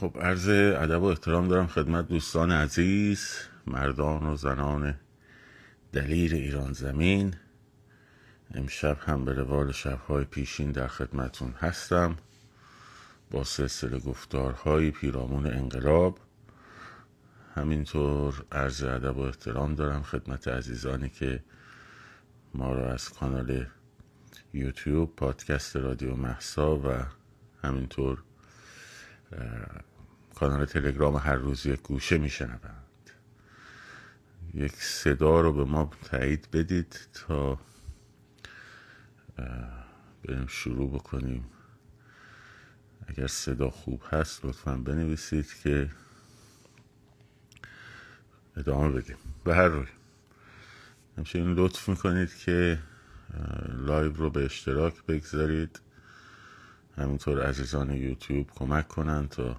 خب عرض ادب و احترام دارم خدمت دوستان عزیز مردان و زنان دلیر ایران زمین. امشب هم به روال شبهای پیشین در خدمتون هستم با سلسله گفتارهای پیرامون انقلاب. همینطور عرض ادب و احترام دارم خدمت عزیزانی که ما را از کانال یوتیوب پادکست رادیو محسا و همینطور کانال تلگرام هر روز یک گوشه میشنوند. یک صدا رو به ما تایید بدید تا بریم شروع بکنیم. اگر صدا خوب هست لطفا بنویسید که ادامه بدیم. به هر روی. همچنین لطف می‌کنید که لایو رو به اشتراک بگذارید. همینطور عزیزان یوتیوب کمک کنن تا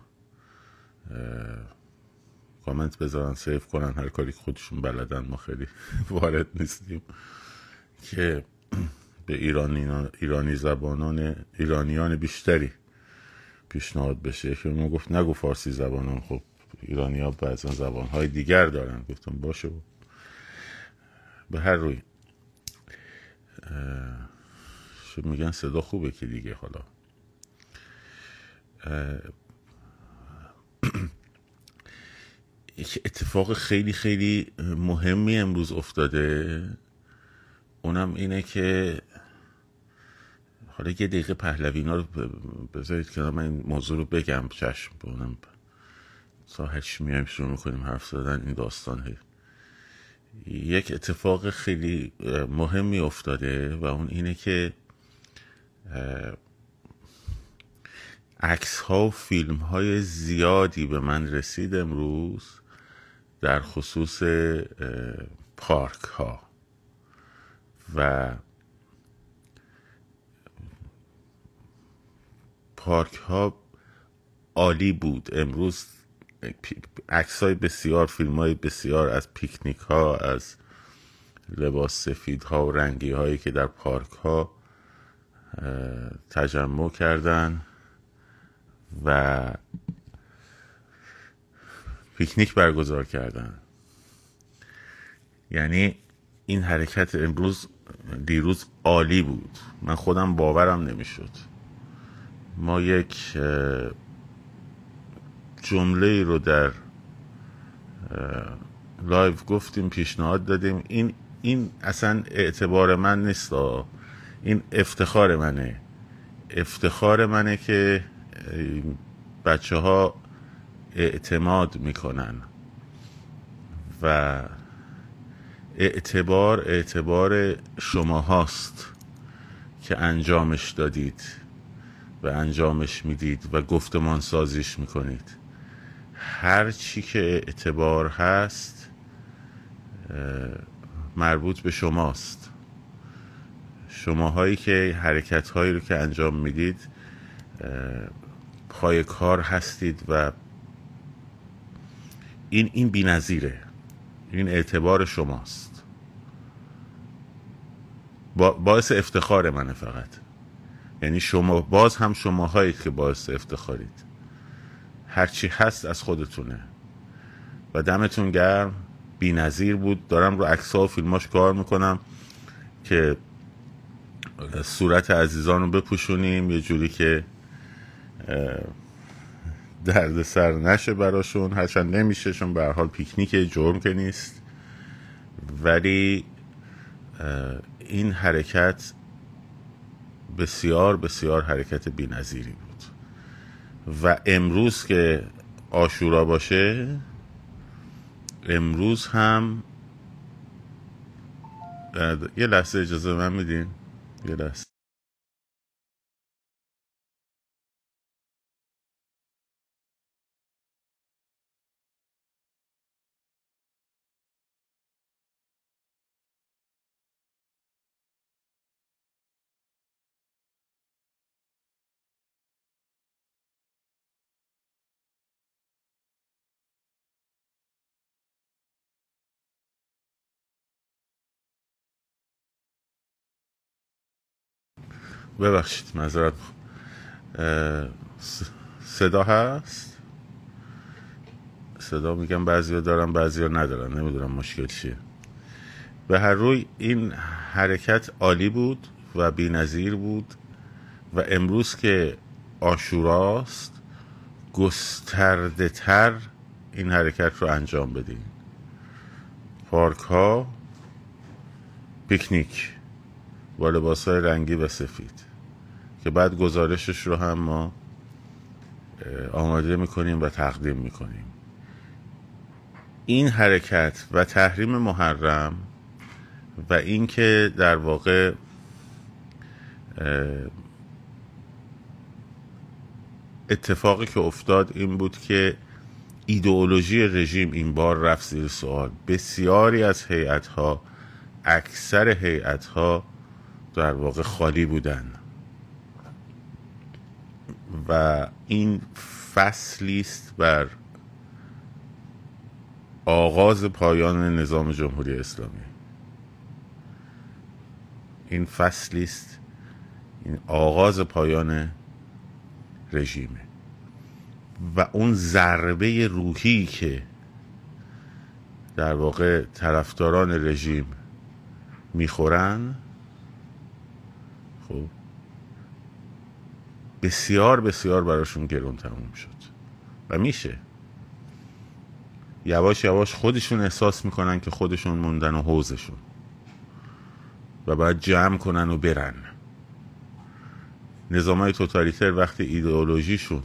کامنت بذارن save کنن هر کاری خودشون بلدن ما خیلی وارد نیستیم. که به ایرانی, ایرانی زبانان ایرانیان بیشتری پیشنهاد بشه. که ما گفت نگو فارسی زبانان خب ایرانی ها بعضا زبان های دیگر دارن. گفتم باشه. به هر روی میگن صدا خوبه که دیگه حالا. یک اتفاق خیلی خیلی مهمی امروز افتاده. اونم اینه که حالا یه دقیقه پهلوینا رو بذارید که من این موضوع رو بگم. چشم بونم. تا هرچی میایم شروع می‌کنیم حرف زدن این داستان یک اتفاق خیلی مهمی افتاده و اون اینه که عکس ها و فیلم های زیادی به من رسید امروز در خصوص پارک ها و پارک ها عالی بود. امروز عکس های بسیار فیلم های بسیار از پیکنیک ها از لباس سفید ها و رنگی هایی که در پارک ها تجمع کردن. و پیکنیک برگزار کردن. یعنی این حرکت امروز دیروز عالی بود. من خودم باورم نمی‌شد. ما یک جمله رو در لایو گفتیم پیشنهاد دادیم. این این اصلا اعتبار من نیست این افتخار منه. افتخار منه که بچه ها اعتماد می‌کنن و اعتبار اعتبار شما هاست که انجامش دادید و انجامش می‌دید و گفتمان سازیش می‌کنید. هر چی که اعتبار هست مربوط به شماست. شماهایی که حرکت هایی رو که انجام می‌دید پای کار هستید و این این بی‌نظیره. این اعتبار شماست. با باعث افتخار منه فقط. یعنی شما باز هم شماهایید که باعث افتخارید. هرچی هست از خودتونه. و دمتون گرم. نظیر بود. دارم رو عکس و فیلماش کار می‌کنم که صورت عزیزان رو بپوشونیم. یه جوری که درد سر نشه براشون. هرچند نمیشه چون به حال پیکنیک جرم که نیست. ولی این حرکت بسیار بسیار حرکت بینظیری بود. و امروز که آشورا باشه امروز هم یه لحظه اجازه من میدین؟ یه لحظه. ببخشید معذرت صدا هست؟ صدا میگم بعضی دارن بعضی ندارن نمی‌دونم مشکل چیه. به هر روی این حرکت عالی بود و بینظیر بود و امروز که آشوراست گسترده تر این حرکت رو انجام بدین. پارک ها پیکنیک با لباس های رنگی و سفید. که بعد گزارشش رو هم ما آماده می‌کنیم و تقدیم می‌کنیم. این حرکت و تحریم محرم و اینکه در واقع اتفاقی که افتاد این بود که ایدئولوژی رژیم این بار رفت زیر سوال. بسیاری از هیئت ها اکثر هیئت ها در واقع خالی بودن. و این فصلی است بر آغاز پایان نظام جمهوری اسلامی. این فصلی است این آغاز پایان رژیمه. و اون ضربه روحی که در واقع طرفداران رژیم می‌خورن خب بسیار بسیار براشون گرون تموم شد. و میشه. یواش یواش خودشون احساس می‌کنن که خودشون موندن و حوزشون. و باید جمع کنن و برن. نظام های توتالیتر وقتی ایدئولوژیشون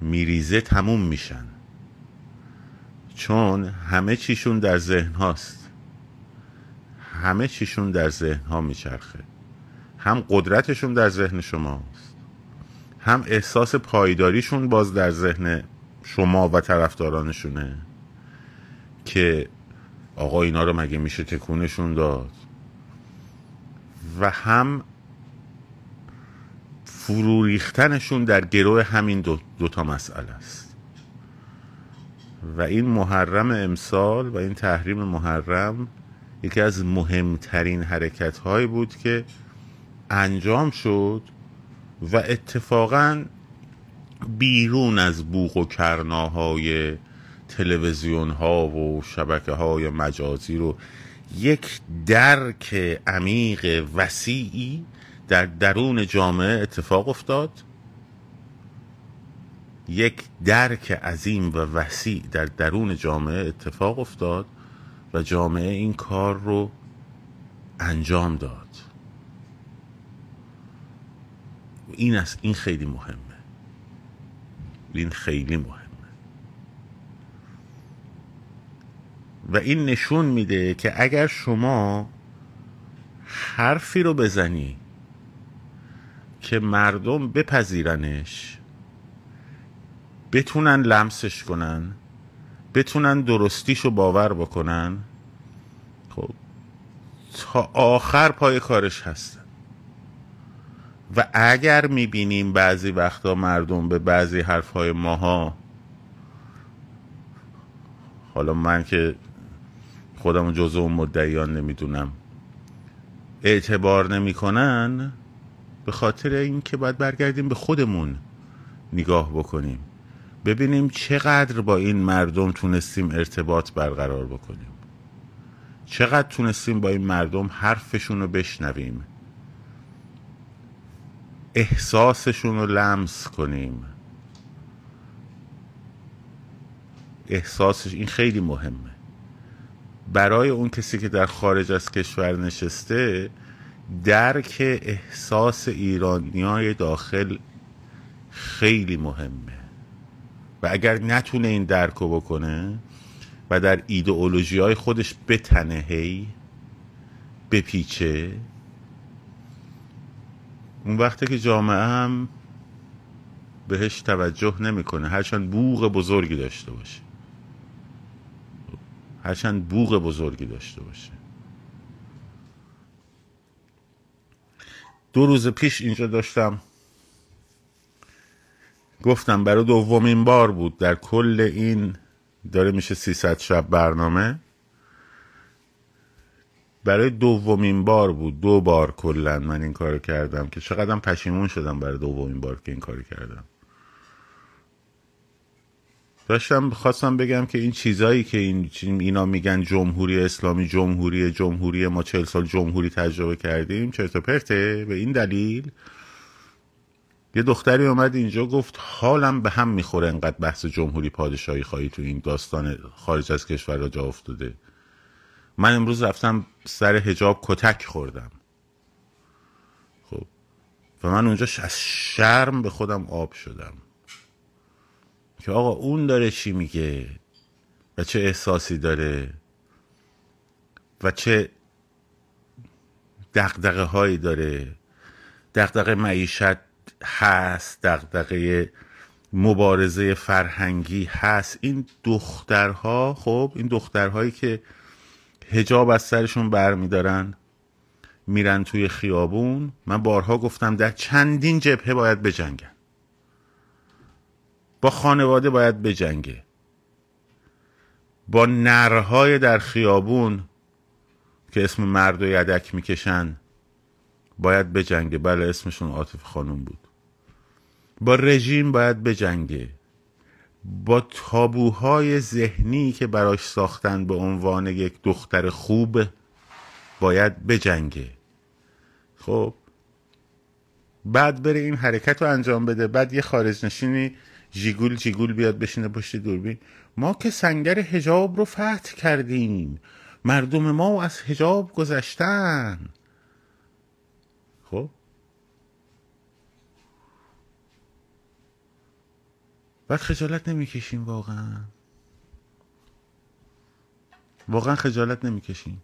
میریزه تموم میشن. چون همه چیشون در ذهن هاست. همه چیشون در ذهن ها میچرخه. هم قدرتشون در ذهن شماست هم احساس پایداریشون باز در ذهن شما و طرفدارانشونه که آقا اینا رو مگه میشه تکونشون داد؟ و هم فرو ریختنشون در گروه همین دو, دو تا مسئله است. و این محرم امسال و این تحریم محرم یکی از مهمترین حرکت هایی بود که انجام شد و اتفاقا بیرون از بوق و کرناهای تلویزیون ها و شبکه های مجازی رو یک درک عمیق وسیعی در درون جامعه اتفاق افتاد. یک درک عظیم و وسیع در درون جامعه اتفاق افتاد و جامعه این کار رو انجام داد. این است این خیلی مهمه. این خیلی مهمه. و این نشون میده که اگر شما حرفی رو بزنی که مردم بپذیرنش بتونن لمسش کنن بتونن درستیشو باور بکنن خب تا آخر پای کارش هستن. و اگر می‌بینیم بعضی وقتا مردم به بعضی حرفهای ماها حالا من که خودم جزء اون مدعیان نمی‌دونم اعتبار نمی‌کنن به خاطر اینکه باید برگردیم به خودمون نگاه بکنیم. ببینیم چقدر با این مردم تونستیم ارتباط برقرار بکنیم. چقدر تونستیم با این مردم حرفشون رو بشنویم. احساسشون رو لمس کنیم. احساسش این خیلی مهمه. برای اون کسی که در خارج از کشور نشسته درک احساس ایرانیای داخل خیلی مهمه. و اگر نتونه این درک رو بکنه و در ایدئولوژی های خودش بتنه هی بپیچه اون وقتی که جامعه هم بهش توجه نمی‌کنه. هرچند بوغ بزرگی داشته باشه. هرچند بوغ بزرگی داشته باشه. دو روز پیش اینجا داشتم. گفتم برای دومین بار بود. در کل این داره میشه 300 شب برنامه. برای دومین بار بود. دو بار کلا من این کار کردم که چقدرم پشیمون شدم برای دومین بار که این کار کردم. داشتم خواستم بگم که این چیزایی که این اینا میگن جمهوری اسلامی جمهوری جمهوری ما چهل سال جمهوری تجربه کردیم چرت و پرته. به این دلیل یه دختری اومد اینجا گفت حالم به هم می‌خوره انقدر بحث جمهوری پادشاهی خواهی تو این داستان خارج از کشور را جا افتاده. من امروز رفتم سر هجاب کتک خوردم. خب. و من اونجا از شرم به خودم آب شدم. که آقا اون داره چی میگه؟ و چه احساسی داره؟ و چه دقدقه هایی داره؟ دقدقه معیشت هست دقدقه مبارزه فرهنگی هست. این دخترها خب این دخترهایی که هجاب از سرشون برمیدارن میرن توی خیابون. من بارها گفتم در چندین جبهه باید بجنگن. با خانواده باید بجنگه. با نرهای در خیابون که اسم مرد و یدک می‌کشن باید بجنگه. بله اسمشون عاطف خانم بود. با رژیم باید بجنگه. با تابوهای ذهنی که براش ساختن به عنوان یک دختر خوب باید بجنگه. خب بعد بره این حرکت رو انجام بده. بعد یه خارج نشینی جیگول جیگول بیاد بشینه پشت دوربین. ما که سنگر هجاب رو فتح کردیم. مردم ما از هجاب گذشتن. خب؟ بعد خجالت نمی‌کشیم واقعا. واقعا خجالت نمی‌کشیم.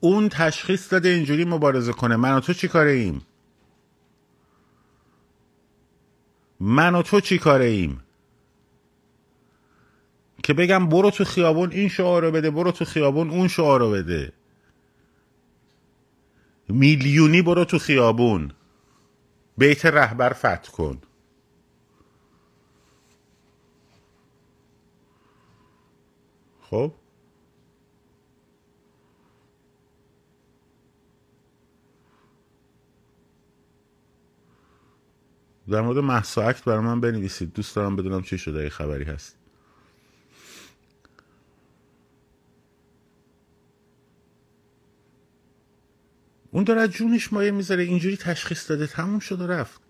اون تشخیص داده اینجوری مبارزه کنه. من و تو چی کاره ایم من و تو چی کاره ایم که بگم برو تو خیابون این شعار رو بده برو تو خیابون اون شعار رو بده. میلیونی برو تو خیابون. بیت رهبر فتح کن. خب؟ در مورد محسا برای من بنویسید. دوست دارم بدونم چی شده ای خبری هست. اون داره جونش مایه می‌ذاره اینجوری تشخیص داده تموم شد و رفت.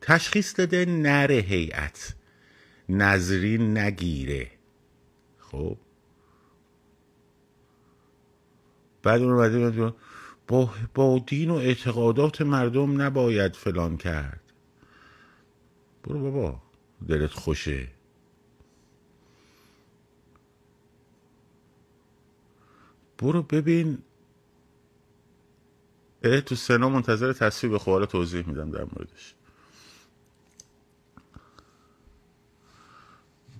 تشخیص داده نره هیئت. نظری نگیره. خب. بعد اون اومده با, با دین و اعتقادات مردم نباید فلان کرد. برو بابا دلت خوشه. برو ببین تو سنا منتظر تصویر به حالا توضیح میدم در موردش.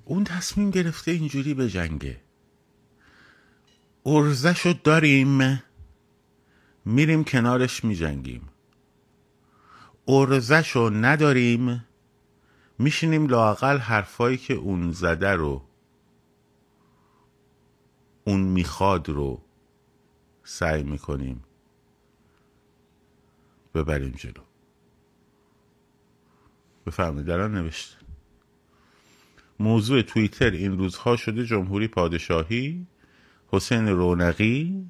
اون تصمیم گرفته اینجوری به جنگه. ارزشو داریم میریم کنارش میجنگیم. ارزشو نداریم میشینیم لاقل حرفایی که اون زده رو اون می‌خواد رو سعی می‌کنیم. ببریم جلو. بفرمایید دران نوشته. موضوع توییتر این روزها شده جمهوری پادشاهی حسین رونقی.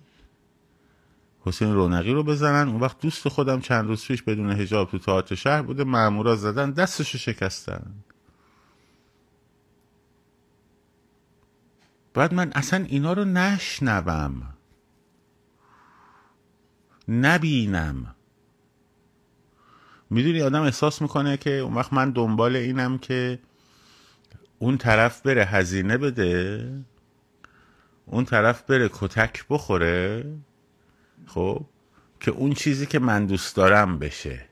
حسین رونقی رو بزنن. اون وقت دوست خودم چند روز پیش بدون هجاب تو تئاتر شهر بوده. مامورا زدن دستشو شکستن. بعد من اصلا اینا رو نشنوم. نبینم. می‌دونی آدم احساس می‌کنه که اون وقت من دنبال اینم که اون طرف بره هزینه بده اون طرف بره کتک بخوره خب که اون چیزی که من دوست دارم بشه.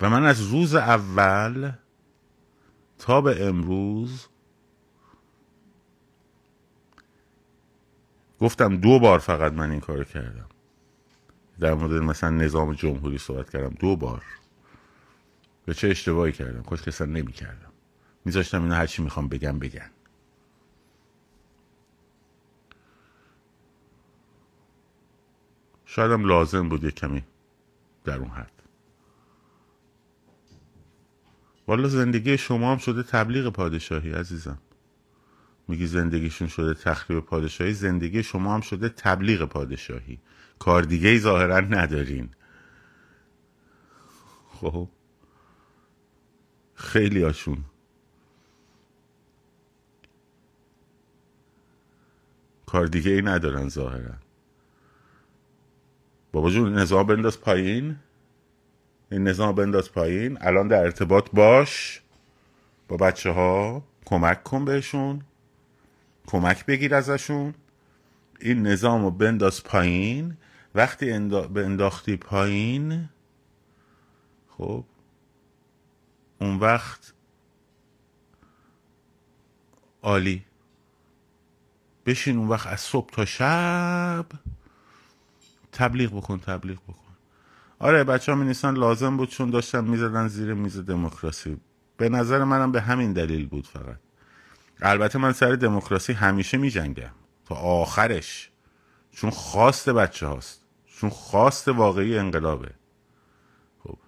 و من از روز اول تا به امروز گفتم دو بار فقط من این کار کردم. در مورد مثلا نظام جمهوری صحبت کردم دو بار. به چه اشتباهی کردم؟ کاش که نمی کردم میذاشتم اینا هرچی می‌خوام بگم بگن. شاید هم لازم بود یک کمی در اون حد. والا زندگی شما هم شده تبلیغ پادشاهی عزیزم. میگی زندگیشون شده تخریب پادشاهی زندگی شما هم شده تبلیغ پادشاهی. کار دیگه ای ظاهرا ندارین. خب. خیلی هاشون. کار دیگه ای ندارن ظاهرا. بابا جون نظام بنداز پایین؟ این نظام بنداز پایین؟ الان در ارتباط باش. با بچه ها کمک کن بهشون. کمک بگیر ازشون. این نظام رو بنداز پایین. وقتی به انداختی پایین خب اون وقت عالی. بشین اون وقت از صبح تا شب تبلیغ بکن تبلیغ بکن. آره بچه ها می لازم بود چون داشتن می‌زدن زیر میز دموکراسی. به نظر منم به همین دلیل بود فقط. البته من سر دموکراسی همیشه می جنگم تا آخرش چون خواست بچه هاست چون خواست واقعی انقلابه. خب.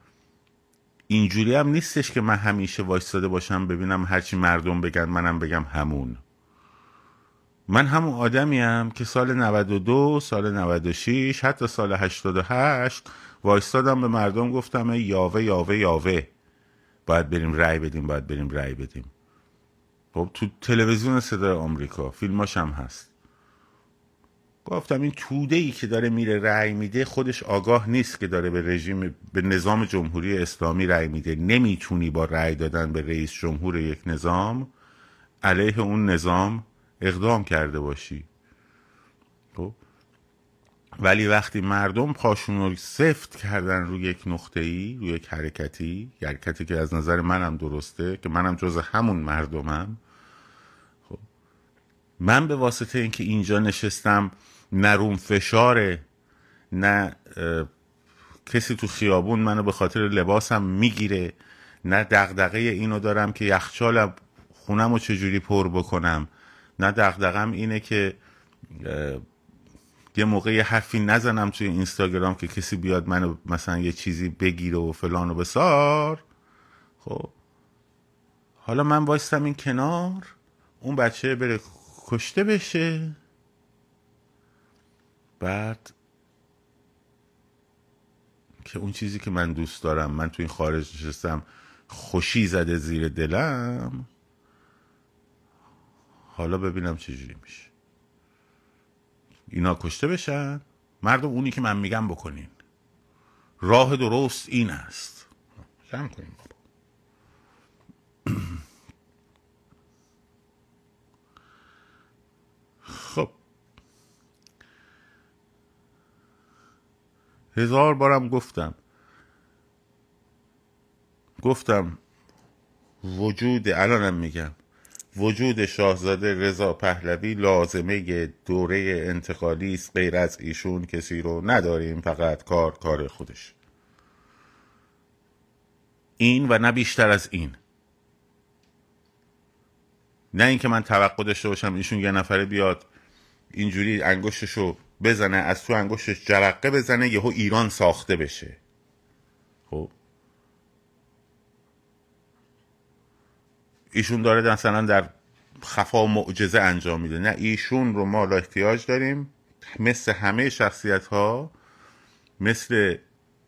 اینجوری هم نیستش که من همیشه وایستاده باشم ببینم هرچی مردم بگن منم بگم همون. من همون آدمیم که سال 92 سال 96 حتی سال 88 وایستادم به مردم گفتم یاوه یاوه یاوه. باید بریم رأی بدیم باید بریم رأی بدیم. خب تو تلویزیون صدای آمریکا فیلماش هم هست. گفتم این توده ای که داره میره رأی میده خودش آگاه نیست که داره به رژیم به نظام جمهوری اسلامی رأی میده. نمی‌تونی با رأی دادن به رئیس جمهور یک نظام علیه اون نظام اقدام کرده باشی. خب؟ ولی وقتی مردم پاشون رو سفت کردن روی یک نقطه ای روی یک حرکتی حرکتی که از نظر منم درسته که منم جز همون مردمم خب؟ من به واسطه اینکه اینجا نشستم نروم فشاره نه کسی تو خیابون منو به خاطر لباسم می‌گیره نه دغدغه اینو دارم که یخچالم خونم رو چجوری پر بکنم نه دغدغم اینه که یه موقع یه حرفی نزنم توی اینستاگرام که کسی بیاد منو مثلا یه چیزی بگیره و فلان و بسار. خب. حالا من وایستم این کنار اون بچه بره کشته بشه. بعد که اون چیزی که من دوست دارم من تو این خارج نشستم خوشی زده زیر دلم حالا ببینم چجوری میشه. اینا کشته بشن. مردم اونی که من میگم بکنین. راه درست این است. جمع کنیم هزار بارم گفتم. گفتم وجود الانم میگم وجود شاهزاده رضا پهلوی لازمه دوره انتقالی است. غیر از ایشون کسی رو نداریم فقط کار کار خودش. این و نه بیشتر از این. نه اینکه من توقع داشته باشم ایشون یه نفره بیاد اینجوری انگشتشو بزنه از تو انگشتش جرقه بزنه یهو ایران ساخته بشه. خب. ایشون داره مثلا در خفا معجزه انجام میده. نه ایشون رو ما احتیاج داریم. مثل همه شخصیت ها مثل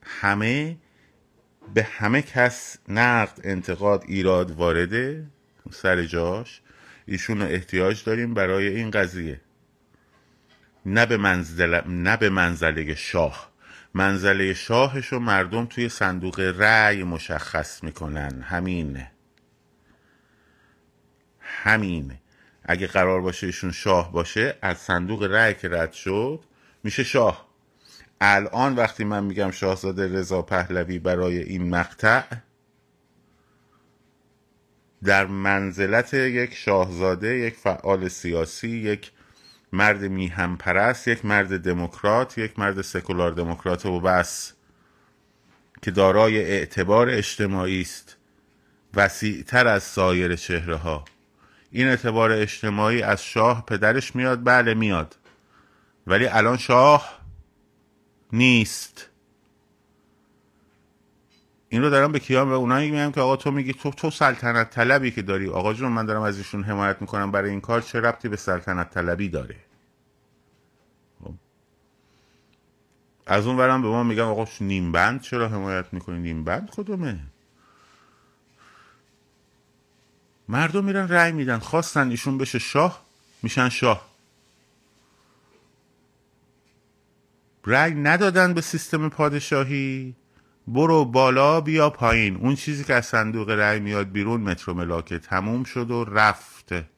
همه به همه کس نقد انتقاد ایراد وارده سر جاش. ایشون رو احتیاج داریم برای این قضیه. نه به, منزل... نه به منزله شاه. منزله شاهش رو مردم توی صندوق رأی مشخص می‌کنن. همینه. همین اگه قرار باشه ایشون شاه باشه از صندوق رأی که رد شد میشه شاه. الان وقتی من میگم شاهزاده رضا پهلوی برای این مقطع در منزلت یک شاهزاده یک فعال سیاسی یک مرد میهم پرست یک مرد دموکرات یک مرد سکولار دموکرات و بس که دارای اعتبار اجتماعی است وسیعتر از سایر چهره ها این اعتبار اجتماعی از شاه پدرش میاد بله میاد. ولی الان شاه نیست. این رو دارم به کیان و اونایی میگم که آقا تو میگی تو تو سلطنت طلبی که داری. آقا جون من دارم از ایشون حمایت می‌کنم. برای این کار چه ربطی به سلطنت طلبی داره؟ خب. از اون برم به ما میگم آقا نیم بند چرا حمایت می‌کنی؟ نیم بند کدومه مردم میرن رأی میدن. خواستن ایشون بشه شاه میشن شاه. رأی ندادن به سیستم پادشاهی. برو بالا بیا پایین. اون چیزی که از صندوق رأی میاد بیرون مترو ملاکه تموم شد و رفته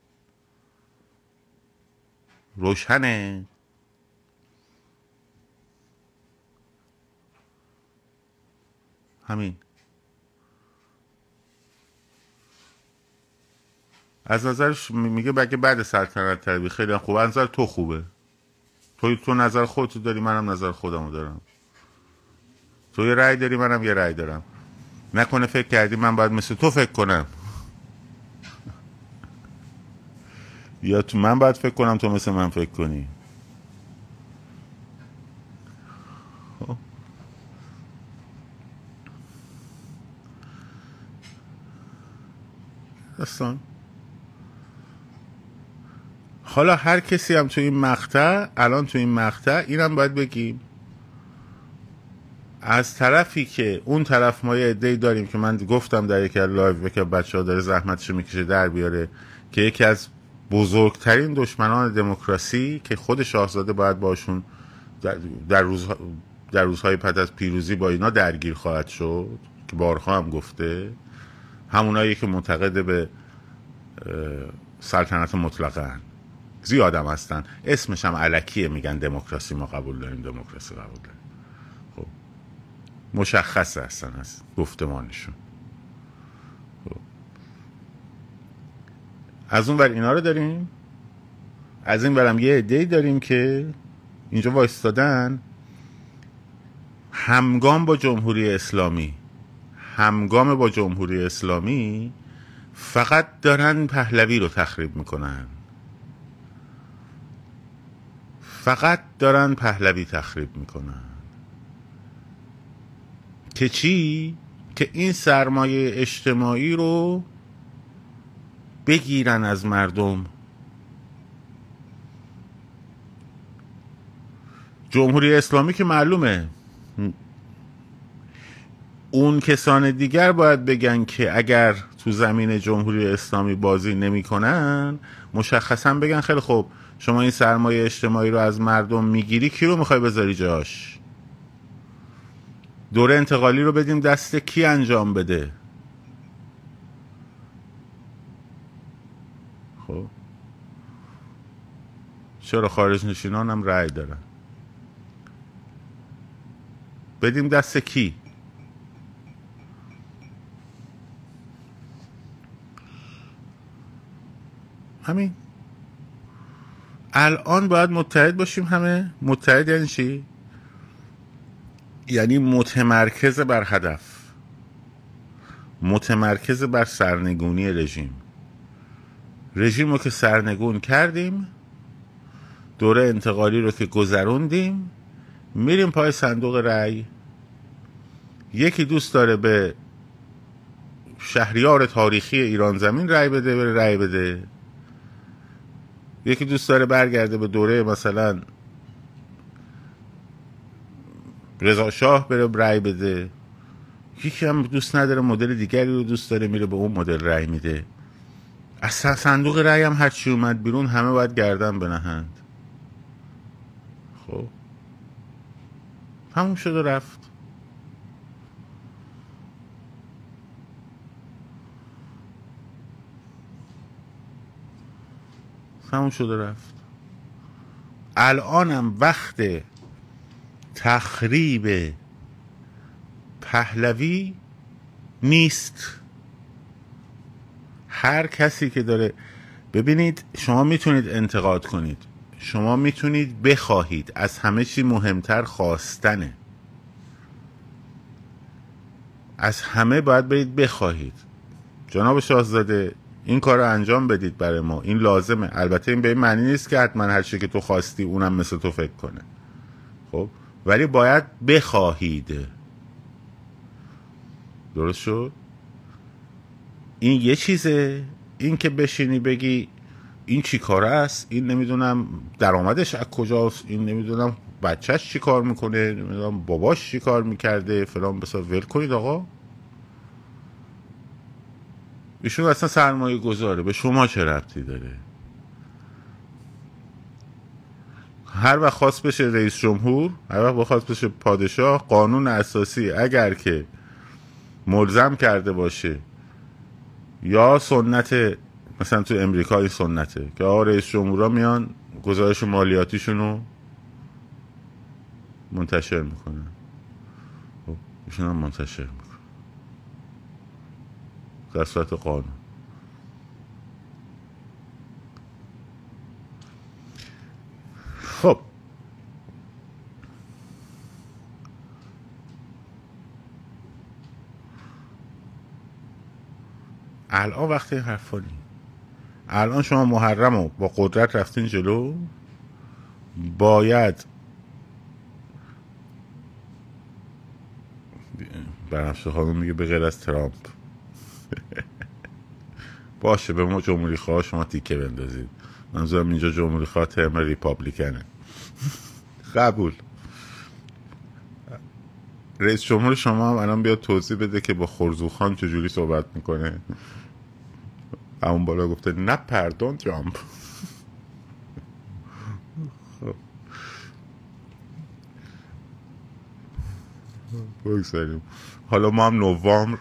روشنه. همین. از نظرش میگه بگه بعد سلطنت تربی خیلی خوبه نظر تو خوبه. تو تو نظر خودتو داری منم نظر خودمو دارم. تو یه رأی داری منم یه رأی دارم. نکنه فکر کردی من باید مثل تو فکر کنم. یا تو من باید فکر کنم تو مثل من فکر کنی. خب. داستان حالا هر کسی هم تو این مقطع الان تو این مقطع اینم باید بگیم. از طرفی که اون طرف ما یه عده‌ای داریم که من گفتم در از لایو که بچه ها داره زحمتشو می‌کشه در بیاره که یکی از بزرگترین دشمنان دموکراسی که خود شاهزاده باید باشون در, روز در روزهای بعد از پیروزی با اینا درگیر خواهد شد که بارها هم گفته. همونایی که معتقد به سلطنت مطلقه زیادم هستن. اسمش هم علکیه میگن دموکراسی ما قبول داریم دموکراسی قبول داریم. مشخص هستن از گفتمانشون. خب. از اون ور اینا رو داریم؟ از این برم یه عده داریم که اینجا وایستادن. همگام با جمهوری اسلامی. همگام با جمهوری اسلامی فقط دارن پهلوی رو تخریب می‌کنن. فقط دارن پهلوی تخریب می‌کنن. که چی؟ که این سرمایه اجتماعی رو بگیرن از مردم. جمهوری اسلامی که معلومه. اون کسان دیگر باید بگن که اگر تو زمین جمهوری اسلامی بازی نمی‌کنن مشخصا بگن خیلی خوب شما این سرمایه اجتماعی رو از مردم می‌گیری کی رو می‌خوای بذاری جاش؟ دوره انتقالی رو بدیم دست کی انجام بده؟ خب. چرا خارج نشینان هم رأی دارن. بدیم دست کی؟ همین. الان باید متحد باشیم همه. متحد یعنی چی؟ یعنی متمرکز بر هدف متمرکز بر سرنگونی رژیم. رژیم رو که سرنگون کردیم دوره انتقالی رو که گذروندیم میریم پای صندوق رأی. یکی دوست داره به شهریار تاریخی ایران زمین رأی بده بره رأی بده. یکی دوست داره برگرده به دوره مثلا رضا شاه بره رأی بده. یکی هم دوست نداره مدل دیگری رو دوست داره میره به اون مدل رأی میده. از صندوق رأی هم هرچی اومد بیرون همه باید گردن بنهند. خب. همون شد و رفت. تموم شده رفت. الانم وقت تخریب پهلوی نیست. هر کسی که داره ببینید شما می‌تونید انتقاد کنید. شما می‌تونید بخواهید. از همه چی مهمتر خواستنه. از همه باید برید بخواهید. جناب شاهزاده این کار رو انجام بدید برای ما. این لازمه. البته این به این معنی نیست که حتما هر چی که تو خواستی اونم مثل تو فکر کنه. خب؟ ولی باید بخواهید. درست شد؟ این یه چیزه. این که بشینی بگی این چی کاره است؟ این نمی‌دونم درآمدش از کجاست؟ این نمی‌دونم بچهش چی کار می‌کنه؟ نمی‌دونم باباش چی کار می‌کرده؟ فلان بسا ول کنید آقا. ایشون اصلا سرمایه گذاره به شما چه ربطی داره؟ هر وقت خواست بشه رئیس جمهور هر وقت خواست بشه پادشاه قانون اساسی اگر که ملزم کرده باشه یا سنت مثلا تو امریکا این سنته که آقا رئیس جمهورا میان گزارش مالیاتیشون رو منتشر می‌کنن. خب ایشون هم منتشر می‌کنن. در صورت قانون خب الان وقتی حرفا الان شما محرم رو با قدرت رفتین جلو باید برنامه خانم میگه به غیر از ترامپ. باشه به ما جمهوری خواه شما تیکه بندازید. منظورم اینجا جمهوری خواه ترم ریپابلیکنه. قبول. رئیس جمهور شما هم الان بیاد توضیح بده که با خورزوخان چجوری صحبت می‌کنه. اون بالا گفته نه پردون ترامپ بگذاریم. حالا ما هم نوامبر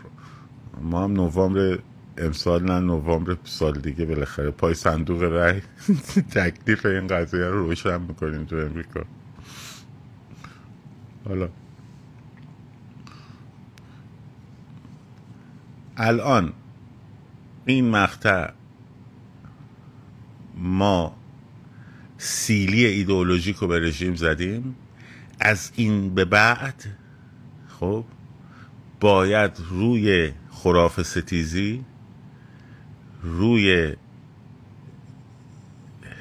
ما هم نوامبر امسال نه نوامبر سال دیگه بالاخره. پای صندوق رای تکلیف این قضیه رو روشن می‌کنیم تو امریکا. حالا. الان این مقطع ما سیلی ایدئولوژیک رو به رژیم زدیم. از این به بعد خب باید روی خراف ستیزی روی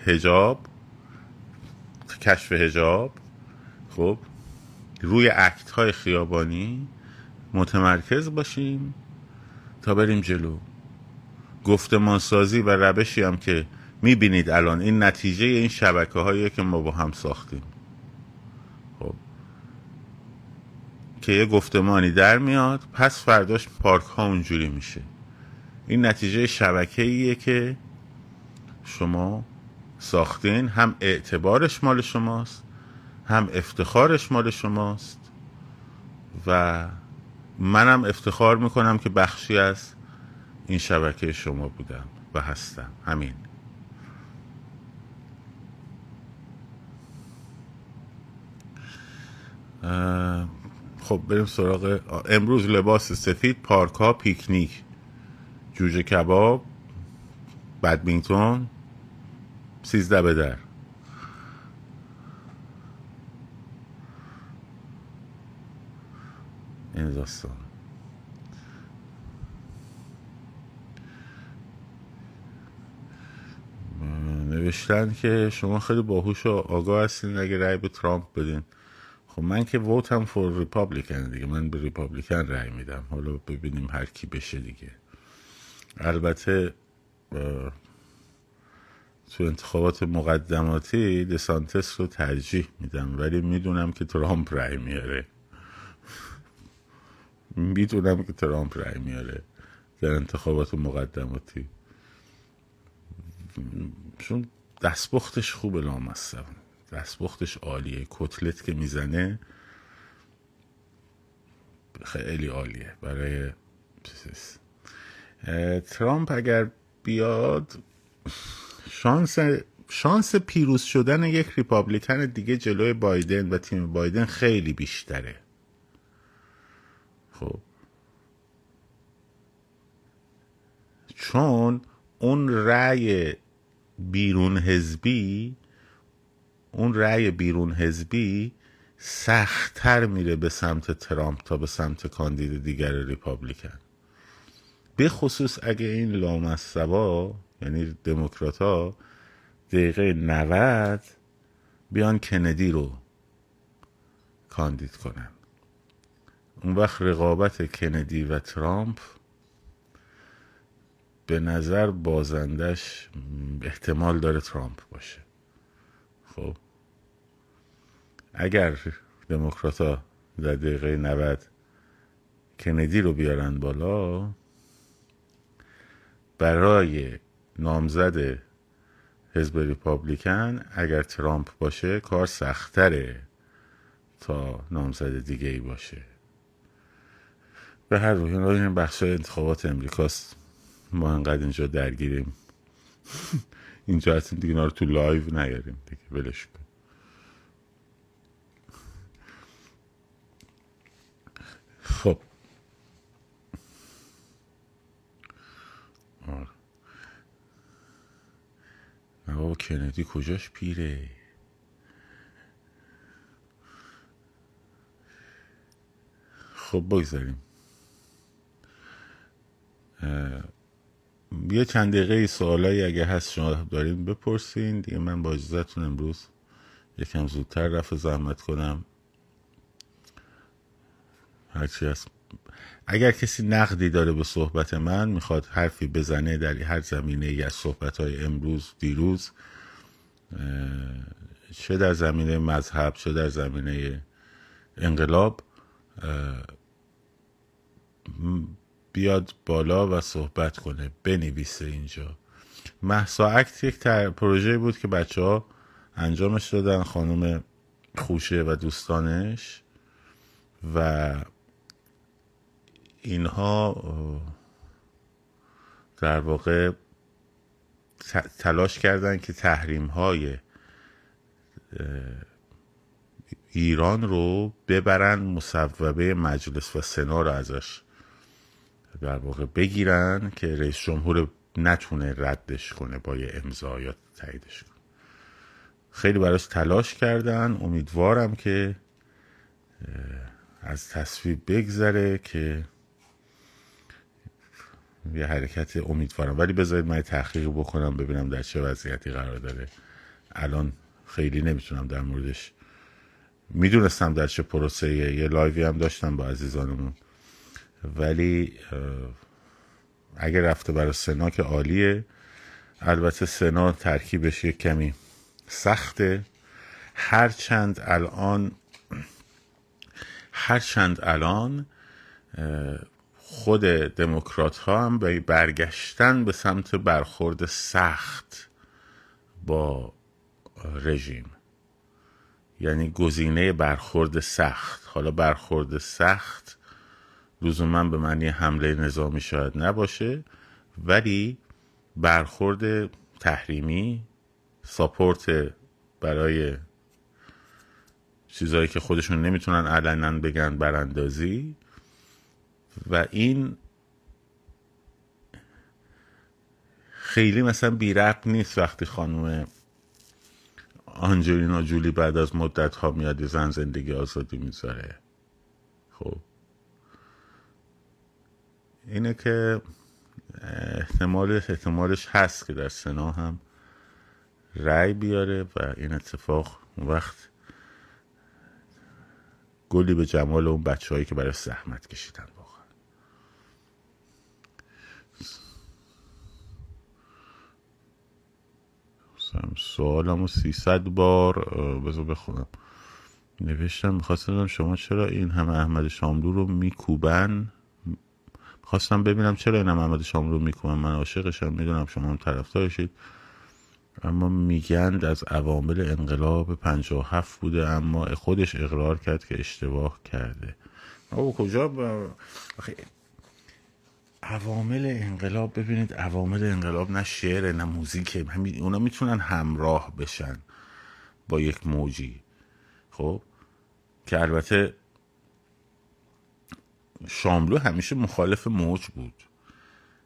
هجاب کشف هجاب خب روی اکت های خیابانی متمرکز باشیم تا بریم جلو. گفتمان سازی و روشی هم که می‌بینید الان. این نتیجه این شبکه هایی که ما با هم ساختیم. خب. که یه گفتمانی در میاد پس فرداش پارک ها اونجوری میشه. این نتیجه شبکه ایه که شما ساختین. هم اعتبارش مال شماست هم افتخارش مال شماست. و منم افتخار می‌کنم که بخشی از این شبکه شما بودم و هستم. همین. خب بریم سراغ امروز لباس سفید پارک ها پیکنیک جوجه کباب بدمینتون سیزده به در. این داستان. نوشتن که شما خیلی باهوش و آگاه هستین اگه رأی به ترامپ بدین. خب من که ووتم فور ریپابلیکن دیگه. من به ریپابلیکن رأی میدم. حالا ببینیم هر کی بشه دیگه. البته تو انتخابات مقدماتی دسانتس رو ترجیح میدم. ولی می‌دونم که ترامپ رأی میاره. می‌دونم که ترامپ رأی میاره در انتخابات مقدماتی. چون دستبختش خوبه لامصب. دستبختش عالیه. کتلت که می‌زنه خیلی عالیه برای ترامپ اگر بیاد شانس شانس پیروز شدن یک ریپابلیکن دیگه جلوی بایدن و تیم بایدن خیلی بیشتره. خب. چون اون رأی بیرون حزبی اون رأی بیرون حزبی سختتر میره به سمت ترامپ تا به سمت کاندید دیگر ریپابلیکن. به خصوص اگه این لامصبا یعنی دموکرات ها دقیقه 90 بیان کندی رو کاندید کنن. اون وقت رقابت کندی و ترامپ به نظر بازندش احتمال داره ترامپ باشه. خب؟ اگر دموکرات ها در دقیقه 90 کندی رو بیارن بالا برای نامزد حزب ریپابلیکن اگر ترامپ باشه کار سختره تا نامزد دیگه ای باشه. به هر روی این بخش انتخابات امریکاست. ما انقدر اینجا درگیریم. اینجا هستیم دیگه رو تو لایو نیاریم دیگه. ولش کن. خب. آره. بابا کندی کجاش پیره؟ خب بگذاریم. یه چند دقیقه سوالایی اگه هست شما داریم بپرسین. دیگه من با اجازتون امروز یکم زودتر رفت زحمت کنم. هرچی هست. اگر کسی نقدی داره به صحبت من می‌خواد حرفی بزنه در هر زمینه ای از صحبت های امروز دیروز چه در زمینه مذهب چه در زمینه انقلاب بیاد بالا و صحبت کنه بنویسه اینجا. محسا اکت یک پروژه بود که بچه ها انجامش دادن خانم خوشه و دوستانش. و اینها در واقع تلاش کردن که تحریم های ایران رو ببرن مصوبه مجلس و سنا رو ازش در واقع بگیرن که رئیس جمهور نتونه ردش کنه با یه امضا یا تاییدش کنه. خیلی براش تلاش کردن. امیدوارم که از تصویب بگذره که یه حرکت امیدوارم. ولی بذارید من تحقیق بکنم ببینم در چه وضعیتی قرار داره. الان خیلی نمی‌تونم در موردش می‌دونستم در چه پروسه یه لایوی هم داشتم با عزیزانمون. ولی اگر رفته برای سنا که عالیه. البته سنا ترکیبش یک کمی سخته. هرچند الان هرچند الان خود دموکرات ها هم به برگشتن به سمت برخورد سخت با رژیم. یعنی گزینه برخورد سخت. حالا برخورد سخت لزوما به معنی حمله نظامی شاید نباشه ولی برخورد تحریمی ساپورت برای چیزهایی که خودشون نمی‌تونن علنا بگن براندازی و این خیلی مثلا بیرق نیست وقتی خانم آنجلینا جولی بعد از مدت ها میاد زن زندگی آزادی می‌ذاره. خب؟ اینه که احتمالش احتمالش هست که در سنا هم رأی بیاره و این اتفاق وقت گلی به جمال اون بچه هایی که برای زحمت کشیدن واقعا. سوالمو سیصد بار بذار بخونم. نوشتم می‌خواستم شما چرا این همه احمد شاملو رو میکوبن؟ خواستم ببینم چرا این احمد شاملو میکوبن من عاشقشم می‌دونم شما هم طرفدارشید. اما میگند از عوامل انقلاب پنجاه هفت بوده اما خودش اقرار کرد که اشتباه کرده. او کجا با... عوامل انقلاب ببینید عوامل انقلاب نه شعر نه موزیک. همین اونا می‌تونن همراه بشن با یک موجی. خب؟ که البته شاملو همیشه مخالف موج بود.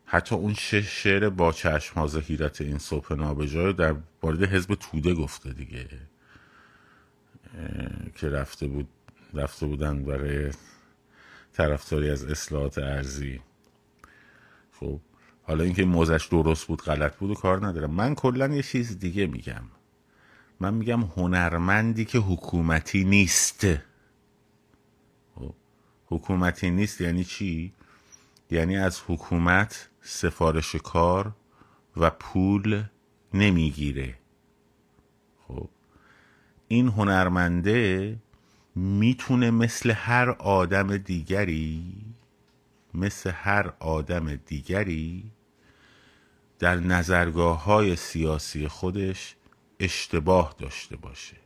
حتی اون شعر با چشم زهیرت این صبح نابجای در وارد حزب توده گفته دیگه. که رفته بود رفته بودن برای طرفداری از اصلاحات ارزی خب حالا اینکه موزش درست بود غلط بود و کار ندارم. من کلا یه چیز دیگه میگم. من میگم هنرمندی که حکومتی نیست. حکومتی نیست یعنی چی؟ یعنی از حکومت سفارش کار و پول نمی‌گیره خب این هنرمنده می‌تونه مثل هر آدم دیگری مثل هر آدم دیگری در نظرگاه های سیاسی خودش اشتباه داشته باشه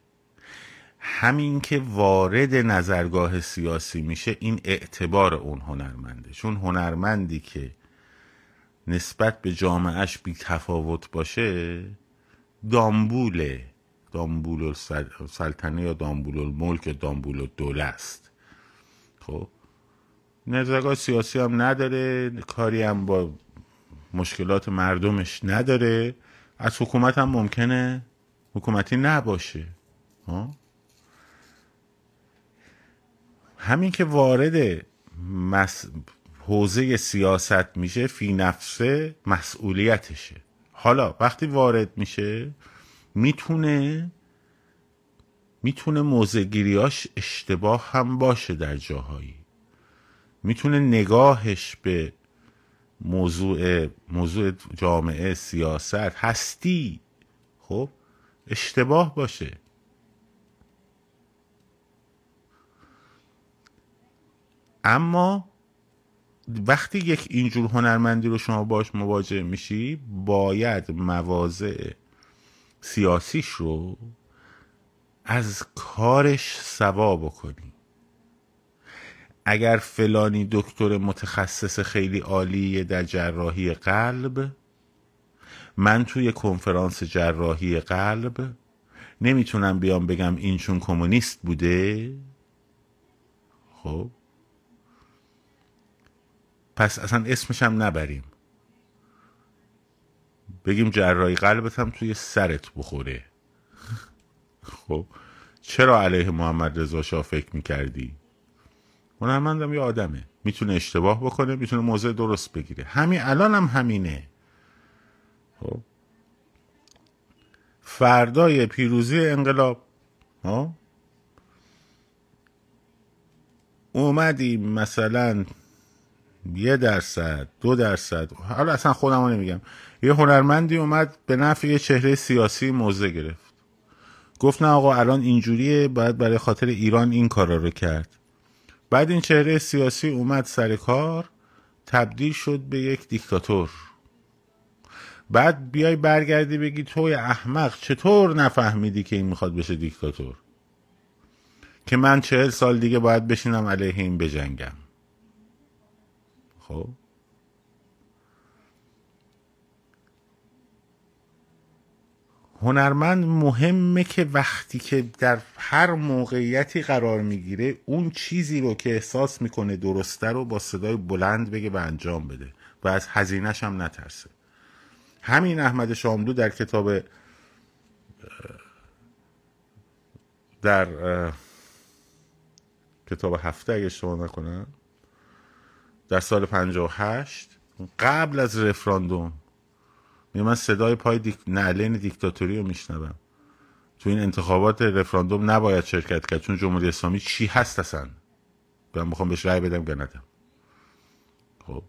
همین که وارد نظرگاه سیاسی میشه این اعتبار اون هنرمنده. چون هنرمندی که نسبت به جامعهش بی تفاوت باشه دامبوله دامبول سلطنه یا دامبول یا دامبول دوله است. خب؟ نظرگاه سیاسی هم نداره کاری هم با مشکلات مردمش نداره. از حکومت هم ممکنه حکومتی نباشه. ها؟ همین که وارد مس... حوزه سیاست میشه فی نفسه مسئولیتشه. حالا وقتی وارد میشه می‌تونه می‌تونه موزگیریاش اشتباه هم باشه در جاهایی. می‌تونه نگاهش به موضوع موضوع جامعه سیاست هستی خب اشتباه باشه. اما وقتی یک اینجور هنرمندی رو شما باش مواجه میشی باید مواضع سیاسیش رو از کارش سوا بکنی. اگر فلانی دکتر متخصص خیلی عالیه در جراحی قلب من توی کنفرانس جراحی قلب نمی‌تونم بیام بگم این چون کمونیست بوده. خب؟ پس اصلا اسمش هم نبریم. بگیم جراحی قلبت هم توی سرت بخوره. خب چرا علیه محمد رضا شاه فکر می‌کردی؟ هنرمندم یه آدمه. می‌تونه اشتباه بکنه می‌تونه موضع درست بگیره. همین الان هم همینه. خب. فردای پیروزی انقلاب. ها اومدی مثلا یه درصد دو درصد. حالا اصلا خودمو نمیگم. یه هنرمندی اومد به نفع یه چهره سیاسی موضع گرفت. گفت نه آقا الان اینجوریه باید برای خاطر ایران این کارا رو کرد. بعد این چهره سیاسی اومد سر کار تبدیل شد به یک دیکتاتور. بعد بیای برگردی بگی توی احمق چطور نفهمیدی که این می‌خواد بشه دیکتاتور؟ که من چهل سال دیگه باید بشینم علیه این بجنگم. خب. هنرمند مهمه که وقتی که در هر موقعیتی قرار می‌گیره اون چیزی رو که احساس می‌کنه درسته رو با صدای بلند بگه و انجام بده و از هزینهش هم نترسه. همین احمد شاملو در کتاب در کتاب هفته اگه اشتباه نکنم در سال 58 قبل از رفراندوم. من صدای پای دیک... نعلین دیکتاتوری رو میشنوم. تو این انتخابات رفراندوم نباید شرکت کرد چون جمهوری اسلامی چی هست اصلا؟ من می‌خوام بهش رأی بدم یا ندم خب.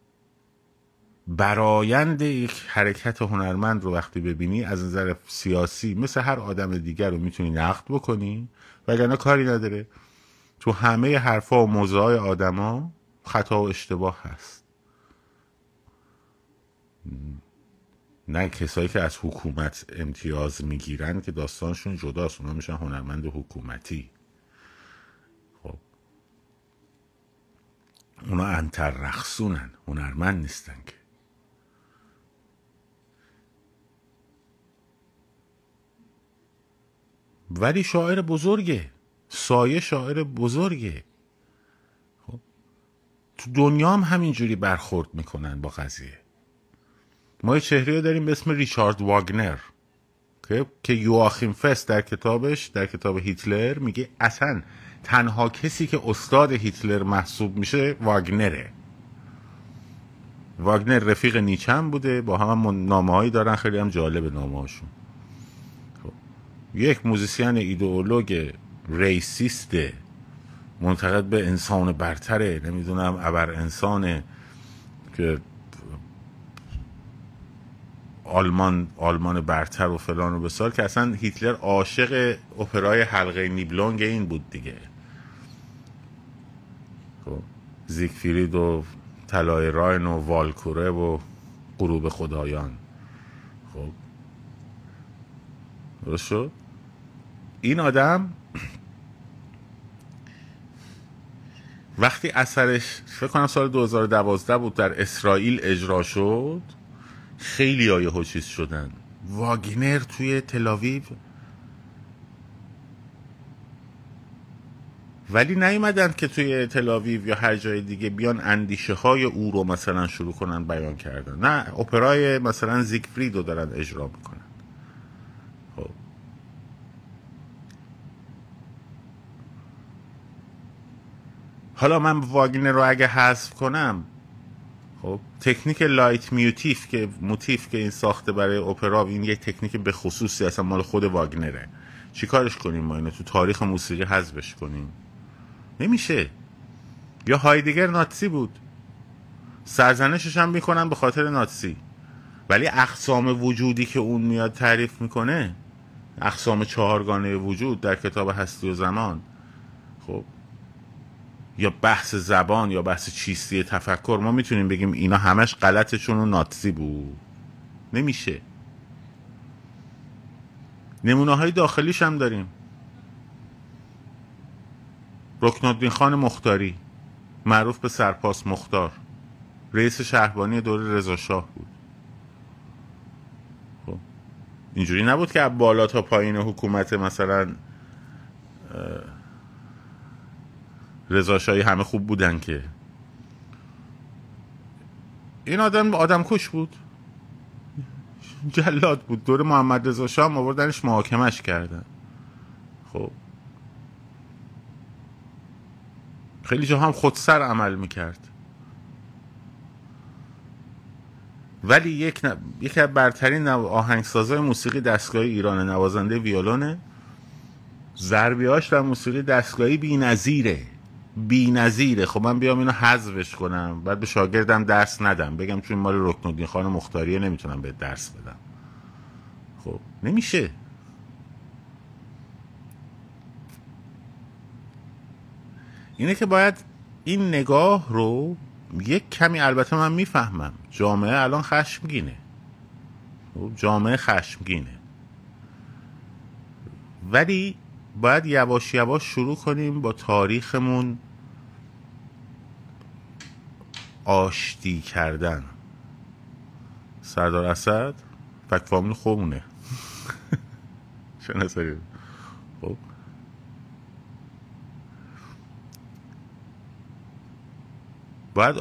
برایند یک حرکت هنرمند رو وقتی ببینی از نظر سیاسی مثل هر آدم دیگر رو می‌تونی نقد بکنی وگرنه کاری نداره. تو همه حرفا و موضوع های آدما خطا و اشتباه هست. نه کسایی که از حکومت امتیاز می‌گیرن که داستانشون جداست اونا میشن هنرمند حکومتی. خب. اونا انتر رخصونن هنرمند نیستن که. ولی شاعر بزرگه. سایه شاعر بزرگه. تو دنیا هم همینجوری برخورد می‌کنن با قضیه ما یه چهره داریم به اسم ریچارد واگنر که یواخیم فست در کتابش در کتاب هیتلر میگه اصلا تنها کسی که استاد هیتلر محسوب میشه واگنره واگنر رفیق نیچم بوده با هم, نامه هایی دارن خیلی هم جالب نامه هاشون خب. یک موزیسین ایدئولوگ racist منتقد به انسان برتره نمی‌دونم ابر انسانه که آلمان آلمان برتر و فلان و بیسار که اصلا هیتلر عاشق اپرای حلقه نیبلونگ این بود دیگه. خب زیگفرید و طلای راین و والکوره و غروب خدایان. خب درست شد؟ این آدم وقتی اثرش فکر کنم سال 2012 بود در اسرائیل اجرا شد خیلی های چیز شدن. واگنر توی تلاویو ولی نیومدن که توی تلاویو یا هر جای دیگه بیان اندیشه های او رو مثلا شروع کنن بیان کردن. نه اپرای مثلا زیگفرید رو دارن اجرا می‌کنن. حالا من واگنر رو اگه حذف کنم خب تکنیک Leitmotiv که موتیف که این ساخته برای اپرا این یه تکنیک به خصوصی اصلا مال خود واگنره. چیکارش کنیم ما اینو؟ تو تاریخ موسیقی حذفش کنیم. نمیشه. یا هایدگر ناتسی بود. سرزنشش هم می‌کنن به خاطر ناتسی. ولی اقسام وجودی که اون میاد تعریف می‌کنه اقسام چهارگانه وجود در کتاب هستی و زمان خب یا بحث زبان یا بحث چیستی تفکر ما می‌تونیم بگیم اینا همش غلطشون و ناتسی بود. نمیشه. نمونه های داخلیش هم داریم. رکنالدین خان مختاری معروف به سرپاس مختار رئیس شهربانی رضا شاه بود. خب اینجوری نبود که بالا تا پایین حکومت مثلا رضاشاهی همه خوب بودن که. این آدم آدم کش بود. جلاد بود. دور محمد رضا شاه هم آوردنش محاکمش کردن. خب. خیلی جا هم خودسر عمل می‌کرد. ولی یک ن... یکی از برترین آهنگسازای موسیقی دستگاهی ایران نوازنده ویولونه. ضربیاش در موسیقی دستگاهی بی بی نظیره. خب من بیام اینو حذفش کنم. بعد به شاگردم درس ندم. بگم چون مال رکنالدین خان مختاریه نمی‌تونم به درس بدم. خب نمیشه. اینه که باید این نگاه رو یک کمی البته من می‌فهمم جامعه الان خشمگینه. خب، جامعه خشمگینه. ولی باید یواش یواش شروع کنیم با تاریخمون آشتی کردن. سردار اسد فک فامیل خوبونه خب. باید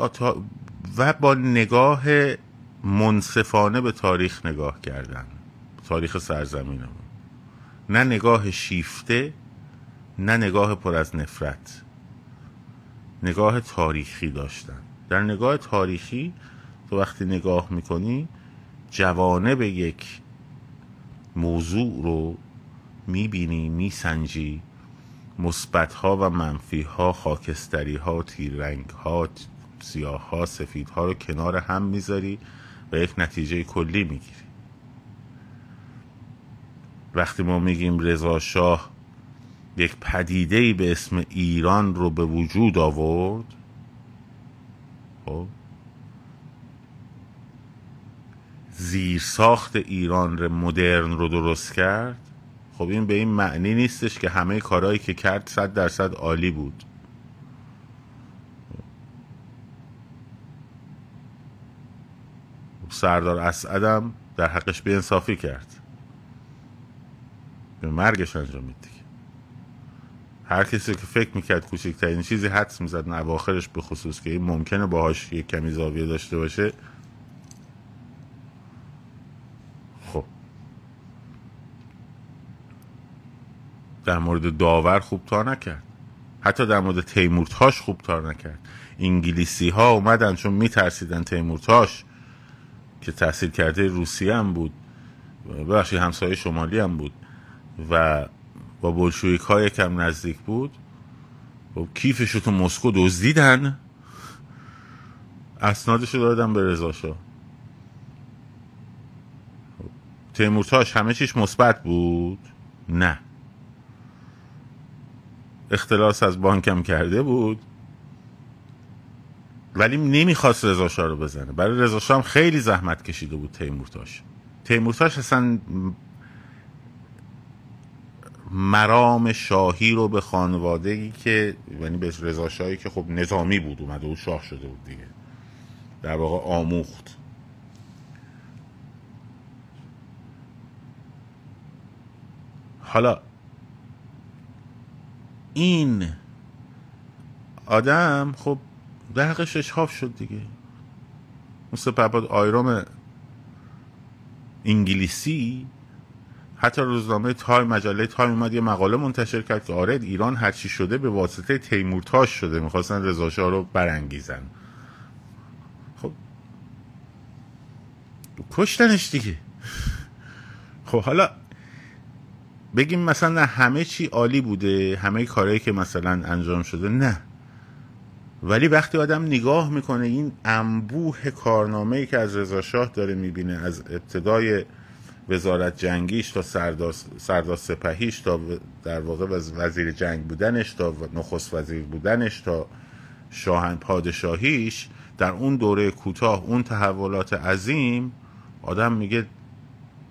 و با نگاه منصفانه به تاریخ نگاه کردن. تاریخ سرزمینمون. نه نگاه شیفته نه نگاه پر از نفرت. نگاه تاریخی داشتن. در نگاه تاریخی تو وقتی نگاه می‌کنی جوانه به یک موضوع رو می‌بینی میسنجی. مثبت ها و منفی ها خاکستری ها تیرنگ ها سیاه ها سفید ها رو کنار هم می‌ذاری و یک نتیجه کلی می‌گیری. وقتی ما میگیم رضا شاه یک پدیده به اسم ایران رو به وجود آورد خب. زیر ساخت ایران رو مدرن رو درست کرد. خب این به این معنی نیستش که همه کارهایی که کرد صد درصد عالی بود. سردار اسعدم در حقش به انصافی کرد. به مرگش انجام میدی. هر کسی که فکر می‌کرد کوچکترین چیزی حدس می‌زد اواخرش به خصوص که این ممکنه باهاش یک کمی زاویه داشته باشه. خب. در مورد داور خوب تا نکرد. حتی در مورد تیمورتاش خوب تا نکرد. انگلیسی ها اومدن چون میترسیدن تیمورتاش که تحصیل کرده روسیه هم بود بخشی همسایه شمالی هم بود. و با بلشویک های کم نزدیک بود. خب کیفشو تو مسکو دزدیدن. اسنادشو دادن به رضاشاه. تیمورتاش همه چیش مثبت بود؟ نه. اختلاس از بانکم کرده بود. ولی نمی‌خواست رضا رو بزنه. برای رضا هم خیلی زحمت کشیده بود تیمورتاش. تیمورتاش اصلا مرام شاهی رو به خانواده ای که یعنی به رضا شاهی که خب نظامی بود اومده و شاه شده بود دیگه. در واقع آموخت. حالا این آدم خب درقش اشهاف شد دیگه. مثل پرپاد آیرام انگلیسی حتی روزنامه تایم مجله تایم اومد یه مقاله منتشر کرد که آره ایران هرچی شده به واسطه تیمورتاش شده. می‌خواستن رضاشاه رو برانگیزن. خب. کشتنش دیگه. خب حالا بگیم مثلا نه همه چی عالی بوده همه کارهایی که مثلا انجام شده نه. ولی وقتی آدم نگاه می‌کنه این انبوه کارنامه ای که از رضا شاه داره می‌بینه از ابتدای وزارت جنگیش تا سردار سپهیش تا در واقع وزیر جنگ بودنش تا نخست وزیر بودنش تا شاهن پادشاهیش در اون دوره کوتاه اون تحولات عظیم آدم میگه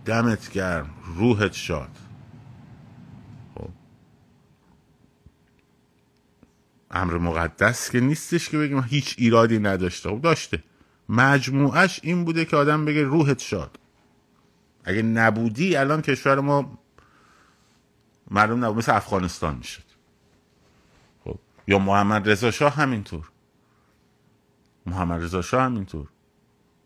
دمت گرم روحت شاد. امر مقدس که نیستش که بگیم هیچ ایرادی نداشته. خب داشته. مجموعش این بوده که آدم بگه روحت شاد. اگه نبودی الان کشور ما معلوم نبود. مثل افغانستان می‌شد. خب. یا محمد رضا شاه همینطور. محمد رضا شاه همینطور.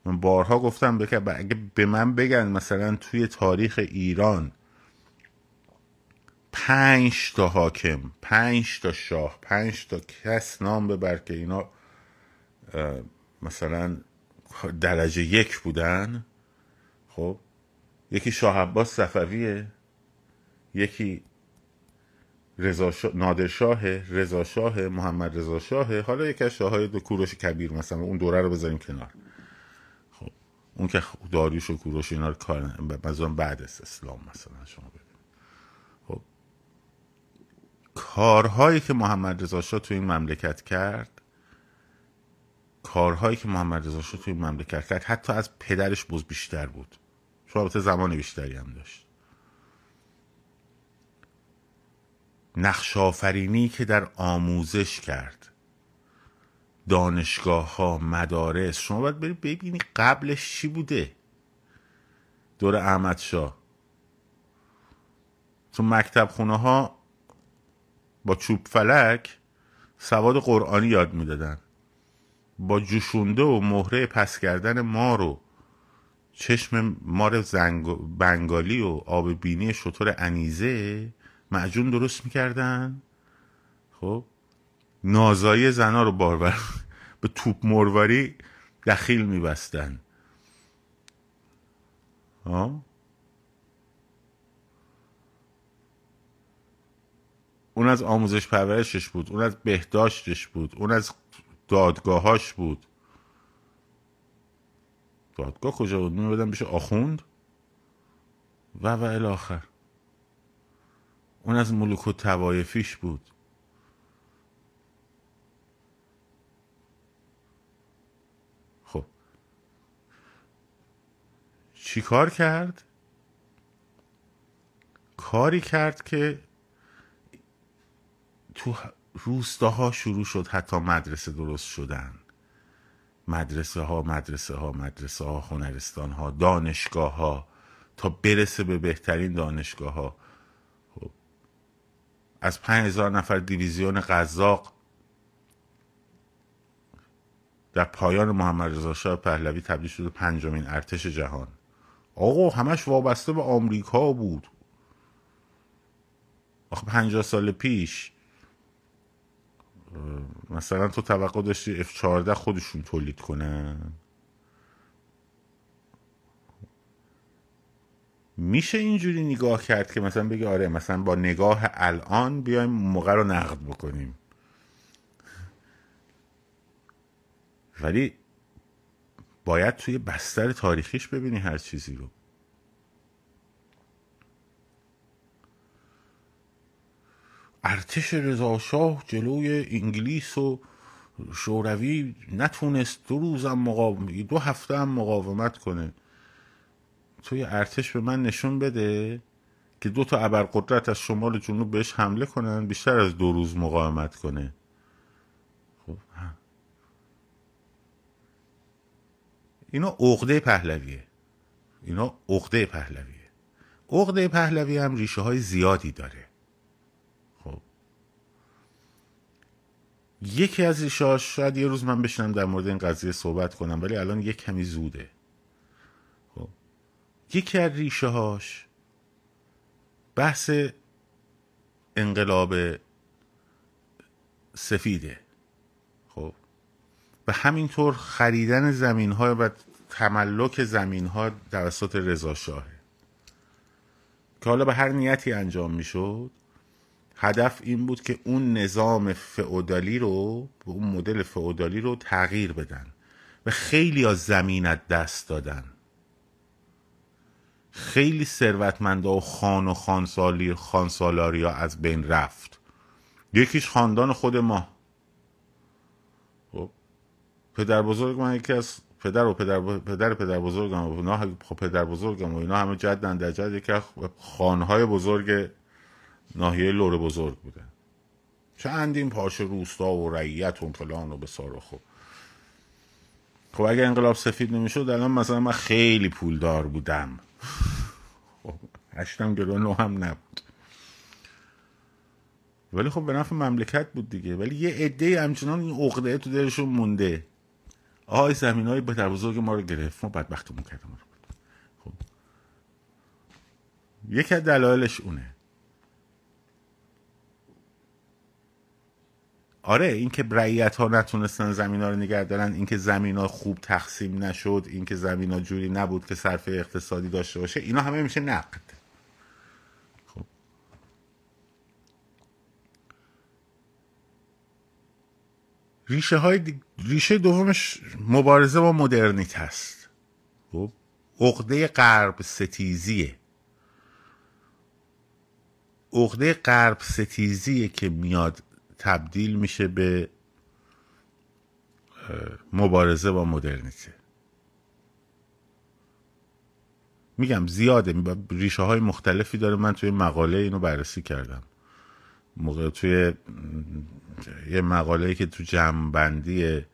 من بارها گفتم بگه اگه به من بگن مثلا توی تاریخ ایران پنج تا حاکم پنج تا شاه پنج تا کس نام ببر که اینا مثلا درجه یک بودن خب یکی شاه عباس صفویه یکی رضا نادرشاه رضا شاه محمد رضا شاه حالا یکی از شاههای دو کوروش کبیر مثلا اون دوره رو بذاریم کنار. خب اون که داریوش و کوروش اینا رو کار مثلا بعد از اسلام مثلا شما کارهایی که محمد رضا شاه تو این مملکت کرد کارهایی که محمد رضا شاه تو این مملکت کرد حتی از پدرش بز بیشتر بود. چون زمان بیشتری هم داشت. نقش آفرینی که در آموزش کرد. دانشگاه ها مدارس. شما باید برید ببینی قبلش چی بوده. دور احمد شاه. تو مکتب خونه ها با چوب فلک سواد قرآنی یاد می‌دادن. با جوشونده و مهره پس کردن مار و چشم مار زنگ... بنگالی و آب بینی شطور انیزه معجون درست می‌کردن؟ خب نازایی زنا رو باربر به توپ مرواری دخیل میبستن. ها؟ اون از آموزش پرورشش بود اون از بهداشتش بود اون از دادگاهاش بود. دادگاه کجا بود؟ میبودن بشه آخوند. و و الاخر اون از ملوک و توایفیش بود. خب. چی کار کرد؟ کاری کرد که تو روستاها شروع شد حتی مدرسه درست شدن. مدرسه ها مدرسه ها مدرسه ها هنرستان ها دانشگاه ها تا برسه به بهترین دانشگاه ها خب. از پنج هزار نفر دیویزیون قزاق در پایان محمد رضا شاه پهلوی تبدیل شد پنجمین ارتش جهان آقا همش وابسته به آمریکا بود آخه پنجاه سال پیش مثلا تو توقع داشتی F14 خودشون تولید کنن؟ میشه اینجوری نگاه کرد که مثلا بگی آره مثلا با نگاه الان بیایم موقع رو نقد بکنیم. ولی باید توی بستر تاریخیش ببینی هر چیزی رو. ارتش رضاشاه جلوی انگلیس و شوروی نتونست دو روزم مقاوم دو هفته هم مقاومت کنه. توی ارتش به من نشون بده که دو تا ابرقدرت از شمال جنوب بهش حمله کنن بیشتر از دو روز مقاومت کنه. خب اینا عقده پهلویه. اینا عقده پهلویه. عقده پهلوی هم ریشه های زیادی داره. یکی از ریشه شاید یه روز من بشنم در مورد این قضیه صحبت کنم ولی الان یک کمی زوده. خب. یکی از ریشه هاش بحث انقلاب سفیده. خب. و همینطور خریدن زمین های و تملک زمین ها توسط رضا شاهه. که حالا به هر نیتی انجام می‌شد هدف این بود که اون نظام فعودالی رو اون مدل فعودالی رو تغییر بدن و خیلی از زمینت دست دادن. خیلی ثروتمندا و خان و خانسالی خانسالاریا از بین رفت. یکیش خاندان خود ما. خب پدر بزرگ من یکی از پدر و پدر پدر پدر بزرگم و اینا خب پدر بزرگم و اینا همه جدن در جد یکی از خانهای بزرگ ناحیه لور بزرگ بودن چندین پاش روستا و رعیت و فلان و بسار و خب خب اگه انقلاب سفید نمی‌شد الان مثلا من خیلی پولدار بودم. خب هشتم گرو نو هم نبود. ولی خب به نفع مملکت بود دیگه. ولی یه عده همچنان این عقده تو دلشون مونده. آهای زمین های به بزرگ ما رو گرفت. ما بدبختمون کردم خب. یکی از دلایلش اونه. آره اینکه رعیت ها نتونستن زمین ها رو نگه دارن اینکه زمین ها خوب تقسیم نشد اینکه زمین ها جوری نبود که صرف اقتصادی داشته باشه اینا همه میشه نقد. خب. ریشه های ریشه دومش مبارزه با مدرنیت هست. خب. عقده غرب ستیزیه. عقده غرب ستیزیه که میاد تبدیل میشه به مبارزه با مدرنیته. میگم زیاده ریشه های مختلفی داره. من توی مقاله اینو بررسی کردم. موقع توی یه مقاله که تو جمعبندی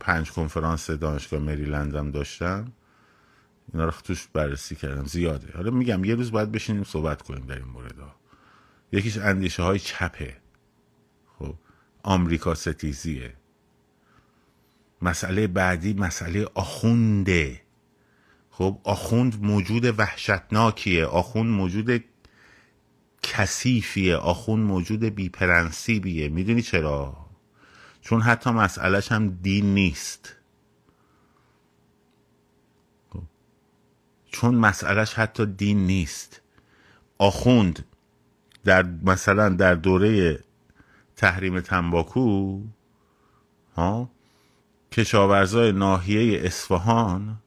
پنج کنفرانس دانشگاه مریلندم داشتم. اینا رو توش بررسی کردم. زیاده. حالا میگم یه روز باید بشینیم صحبت کنیم در این مورد ها. یکیش اندیشه های چپه. خب آمریکا ستیزیه. مسئله بعدی مسئله آخونده. خب آخوند موجود وحشتناکیه. آخوند موجود کثیفیه. آخوند موجود بیپرنسیبیه. می‌دونی چرا؟ چون حتی مسئلهش هم دین نیست. خب. چون مسئلهش حتی دین نیست. آخوند در مثلا در دوره تحریم تنباکو ها کشاورزای ناحیه اصفهان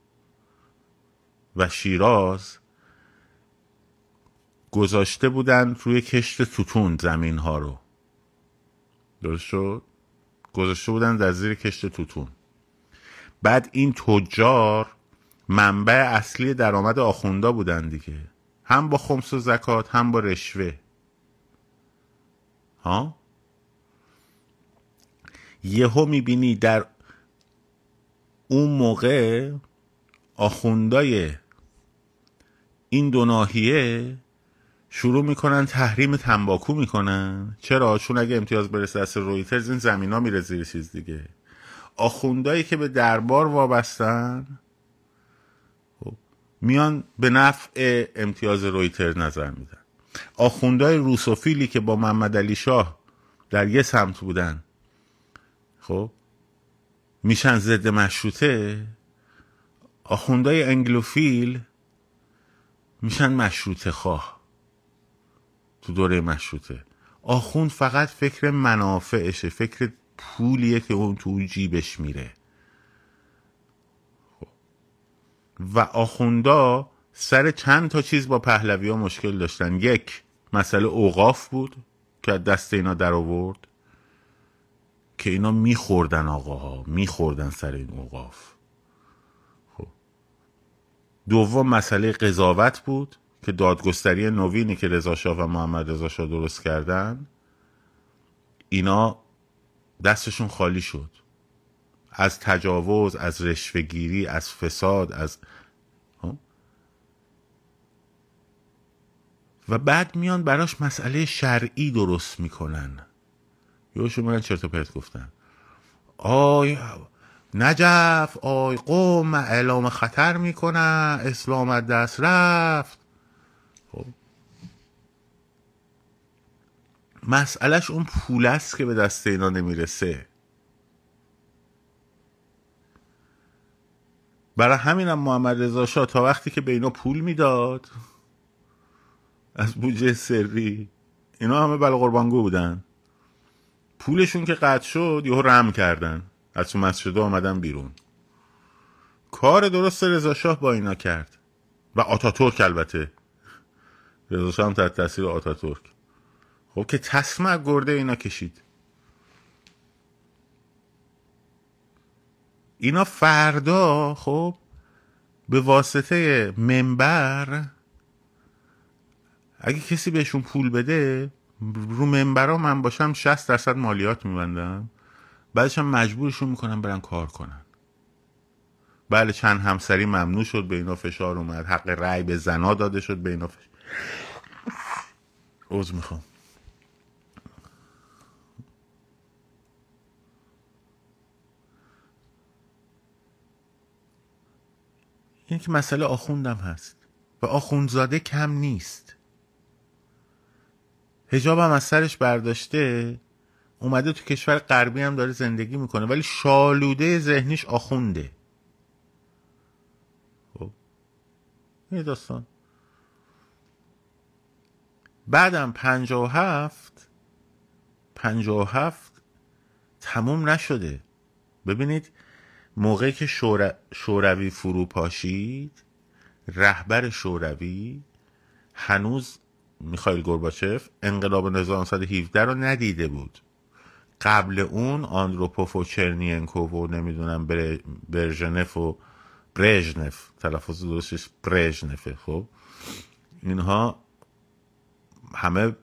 و شیراز گذاشته بودن روی کشت توتون زمین ها رو. درست شد؟ گذاشته بودن در زیر کشت توتون بعد این تجار منبع اصلی درآمد آخوندا بودن دیگه. هم با خمس و زکات هم با رشوه. یهو می‌بینی در اون موقع آخوندای این دو ناحیه شروع می‌کنن تحریم تنباکو می‌کنن. چرا؟ چون اگه امتیاز برسه دست رویترز این زمین ها میره زیر چیز دیگه. آخوندایی که به دربار وابستن خب، میان به نفع امتیاز رویتر نظر میدن. آخوندهای روسوفیلی که با محمد علی شاه در یه سمت بودن. خب؟ میشن ضد مشروطه. آخوندهای انگلوفیل میشن مشروطه خواه تو دوره مشروطه. آخوند فقط فکر منافعشه فکر پولیه که اون تو جیبش میره. خب. و آخوندا سر چند تا چیز با پهلوی ها مشکل داشتن؟ یک مسئله اوقاف بود که دست اینا در آورد که اینا میخوردن آقاها میخوردن سر این اوقاف. خب. دوم مسئله قضاوت بود که دادگستری نوینی که رضا شاه و محمد رضا شاه درست کردن اینا دستشون خالی شد. از تجاوز از رشوهگیری از فساد از و بعد میان براش مسئله شرعی درست می‌کنن. یه شما چرت و پرت گفتن آی نجف آی قوم اعلام خطر می‌کنن اسلام از دست رفت. خب. مسئلهش اون پول است که به دست اینا نمی‌رسه. برای همینم محمد رضا شاه تا وقتی که به اینا پول می‌داد. از بودجه سری اینا همه بلا قربانگو بودن. پولشون که قطع شد یهو رم کردن. از تو مسجد آمدن بیرون. کار درست رضا شاه با اینا کرد. و آتاتورک البته. رضا شاه هم تحت تاثیر آتاتورک. خب که تصمع گرده اینا کشید. اینا فردا خب به واسطه منبر اگه کسی بهشون پول بده رو منبرا من باشم 60 درصد مالیات میبندم. بعدش هم مجبورشون می‌کنم برن کار کنن. بله چند همسری ممنوع شد به اینا فشار اومد. حق رأی به زنا داده شد به اینا فشار عوض می‌خوام. این که مسئله آخوندم هست و آخوندزاده کم نیست. هجاب هم از سرش برداشته اومده تو کشور غربی هم داره زندگی می‌کنه ولی شالوده ذهنیش آخونده. خب. یه داستان. بعدم پنجا و هفت پنجا و هفت تموم نشده. ببینید موقعی که شوروی فرو پاشید رهبر شوروی هنوز میخایل گورباچف انقلاب 1917 رو ندیده بود. قبل اون آندروپوف و چرنینکو و نمی‌دونم برژنف و برژنف تلفظ درستش برژنفه خب؟ اینها همه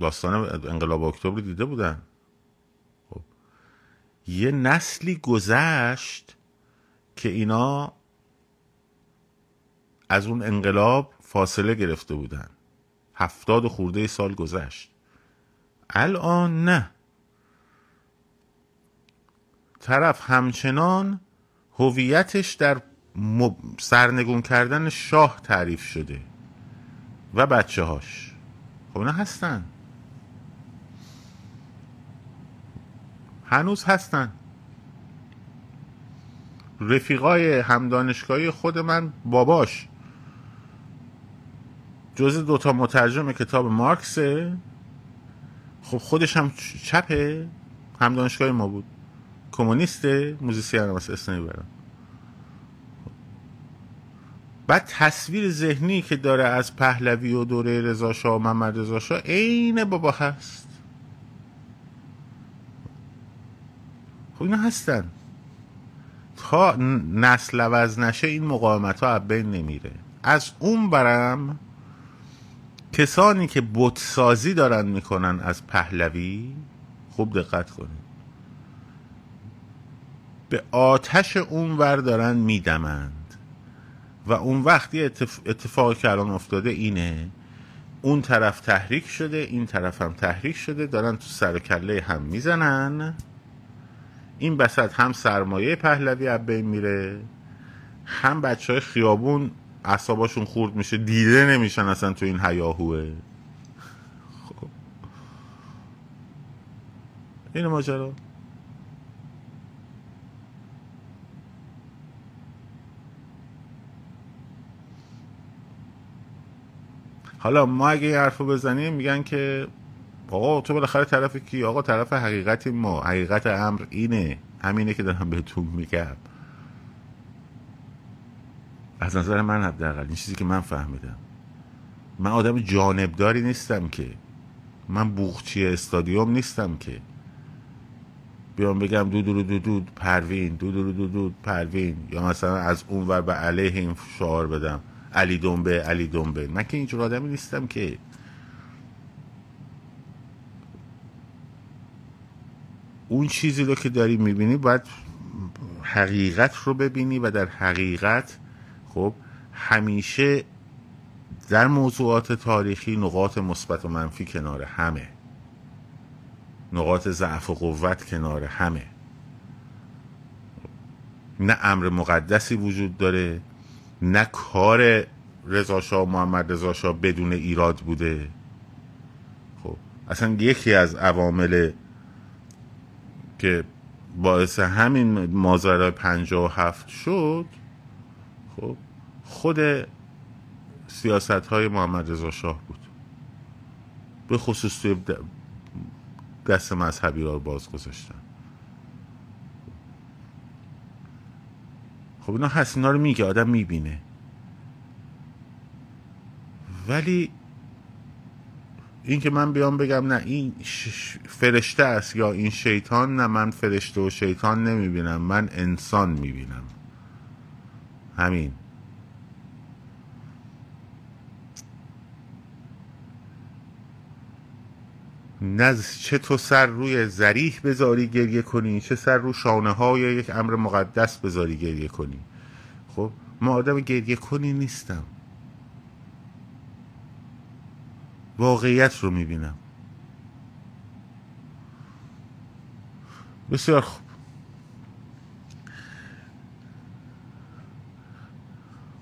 داستان انقلاب اکتبر دیده بودن. خب. یه نسلی گذشت که اینا از اون انقلاب فاصله گرفته بودن. هفتاد خورده سال گذشت. الان نه. طرف همچنان هویتش در سرنگون کردن شاه تعریف شده و بچه هاش خب نه هستن. هنوز هستن. رفیقای همدانشگاهی خود من باباش. جز دوتا مترجم کتاب مارکسه. خب خودش هم چپه. هم دانشگاه ما بود. کمونیسته موزیسین هم اسم برم بعد تصویر ذهنی که داره از پهلوی و دوره رضا شاه و محمد رضا شاه عین بابا هست. خب اینا هستن. تا نسل عوض نشه این مقاومت ها بین نمیره. از اون برم کسانی که بتسازی دارن می‌کنن از پهلوی خوب دقت کنید. به آتش اون ور دارن میدمند. و اون وقتی اتفاقی که الان افتاده اینه اون طرف تحریک شده این طرف هم تحریک شده دارن تو سر و کله هم می‌زنن. این بسط هم سرمایه پهلوی از میره هم بچه های خیابون اعصاباشون خورد میشه دیده نمیشن اصلا تو این هیاهوه. خب. این ماجرا. حالا ما اگه این حرفو بزنیم میگن که آقا تو بالاخره طرف کی؟ آقا طرف حقیقت ما. حقیقت امر اینه. همینه که دارم بهتون میگم. از نظر من حداقل این چیزی که من فهمیدم. من آدم جانبداری نیستم که. من بوخچی استادیوم نیستم که. بیام بگم دو دو دو دو پروین دو دو دو دو پروین. یا مثلا از اون ور به علیه این شعار بدم. علی دنبه علی دنبه. من که اینجور آدمی نیستم که. اون چیزی رو که داری می‌بینی باید حقیقت رو ببینی و در حقیقت خب همیشه در موضوعات تاریخی نقاط مثبت و منفی کنار همه. نقاط ضعف و قوت کنار همه. نه امر مقدسی وجود داره نه کار رضا محمد رضا بدون ایراد بوده. خب اصلا یکی از عوامل که باعث همین ماجرای پنجاه و هفت شد خب خود سیاست های محمد رضا شاه بود. به خصوص توی دست مذهبی را باز گذاشتن. خب اینا هست اینا رو میگه آدم می‌بینه. ولی این که من بیام بگم نه این فرشته است یا این شیطان نه من فرشته و شیطان نمی‌بینم من انسان می‌بینم. همین. نه چه تو سر روی زریح بذاری گریه کنی چه سر رو شانه های یک امر مقدس بذاری گریه کنی. خب ما آدم گریه کنی نیستم. واقعیت رو می‌بینم. بسیار خوب.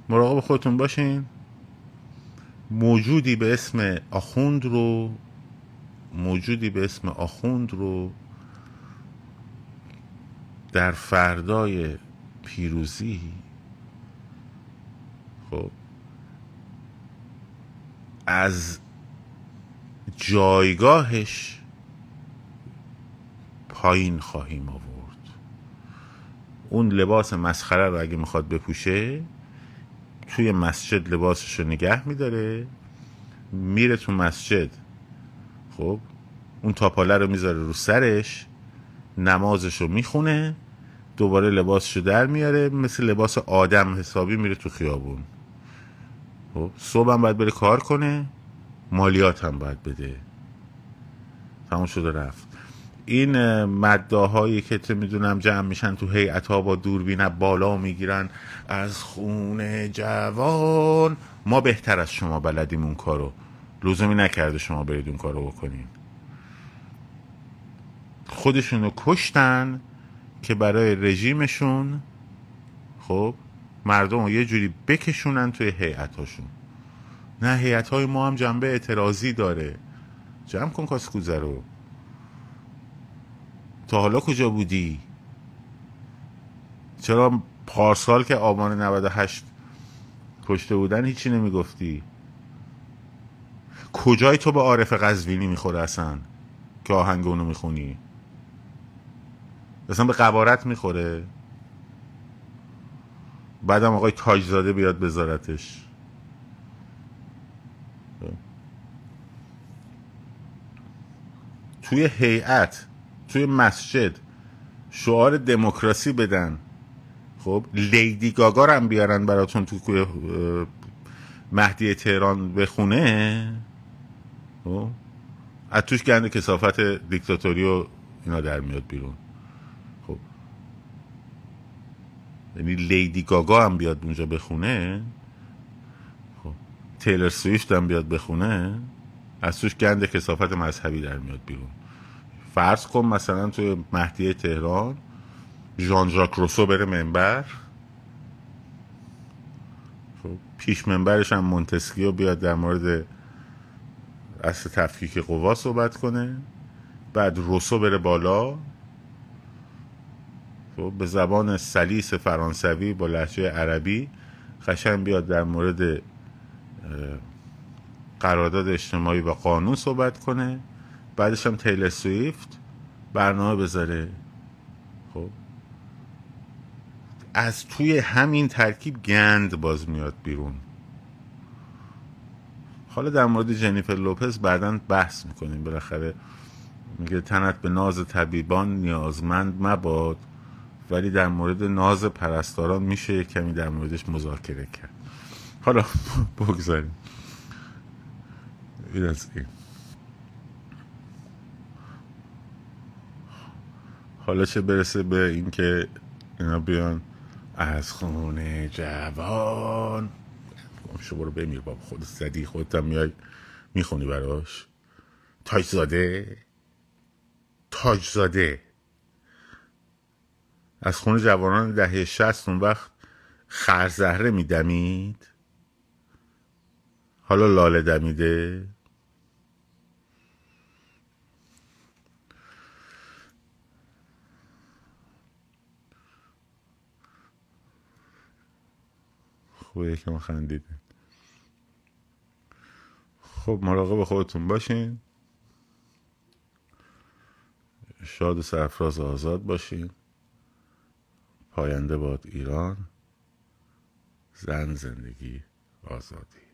مراقب خودتون باشین. موجودی به اسم آخوند رو موجودی به اسم آخوند رو در فردای پیروزی خب از جایگاهش پایین خواهیم آورد. اون لباس مسخره رو اگه می‌خواد بپوشه توی مسجد لباسش رو نگه میداره میره تو مسجد. خب اون تاپاله رو می‌ذاره رو سرش نمازش رو می‌خونه دوباره لباسشو در میاره مثل لباس آدم حسابی میره تو خیابون. خب صبح هم باید بره کار کنه مالیات هم باید بده. تمام شده رفت. این مداهایی که تو می‌دونم جمع میشن تو هیئت ها با دوربین بالا می‌گیرن از خونه جوان. ما بهتر از شما بلدیم اون کارو. لزومی نکرده شما برید اون کارو بکنین. خودشونو کشتن که برای رژیمشون خب مردم رو یه جوری بکشونن توی هاشون نه هیئت های ما هم جنبه اعتراضی داره. جمع کن کاسکوزه رو. تا حالا کجا بودی؟ چرا پارسال که آبان 98 کشته بودن هیچی نمی‌گفتی؟ کجای تو به عارف قزوینی می‌خوره اصلا که آهنگ اونو می‌خونی؟ اصلا به قبارت می‌خوره؟ بعدم آقای تاجزاده بیاد بذارتش. توی هیئت توی مسجد شعار دموکراسی بدن. خب لیدی گاگا هم بیارن براتون تو مهدی تهران بخونه. از توش گند کسافت دیکتاتوری و اینا در میاد بیرون. خب. یعنی لیدی گاگا هم بیاد اونجا بخونه. خب. تیلر سویفت هم بیاد بخونه. از توش گند کسافت مذهبی در میاد بیرون. فرض کن مثلا توی مهدیه تهران ژان ژاک روسو بره منبر. خب. پیش منبرش هم مونتسکیو بیاد در مورد اصل تفکیک قوا صحبت کنه. بعد روسو بره بالا. خب به زبان سلیس فرانسوی با لحجه عربی خشن بیاد در مورد قرارداد اجتماعی و قانون صحبت کنه. بعدش هم تیلر سویفت برنامه بذاره. خب. از توی همین ترکیب گند باز میاد بیرون. حالا در مورد جنیفر لوپز بعدا بحث می‌کنیم. بالاخره میگه تنت به ناز طبیبان نیازمند مباد ولی در مورد ناز پرستاران میشه کمی در موردش مذاکره کرد. حالا بگذاریم. این از این. حالا چه برسه به اینکه اینا بیان از خونه جوان؟ شما برو بمیر بابا خود زدی خودت هم میای می‌خونی براش. تاج زاده. تاج زاده. از خونه جوانان دهه شست اون وقت خرزهره میدمید. حالا لاله دمیده. خوبه یکم خندیده. خب مراقب خودتون باشین. شاد و سرفراز آزاد باشین. پاینده باد ایران. زن زندگی آزادی.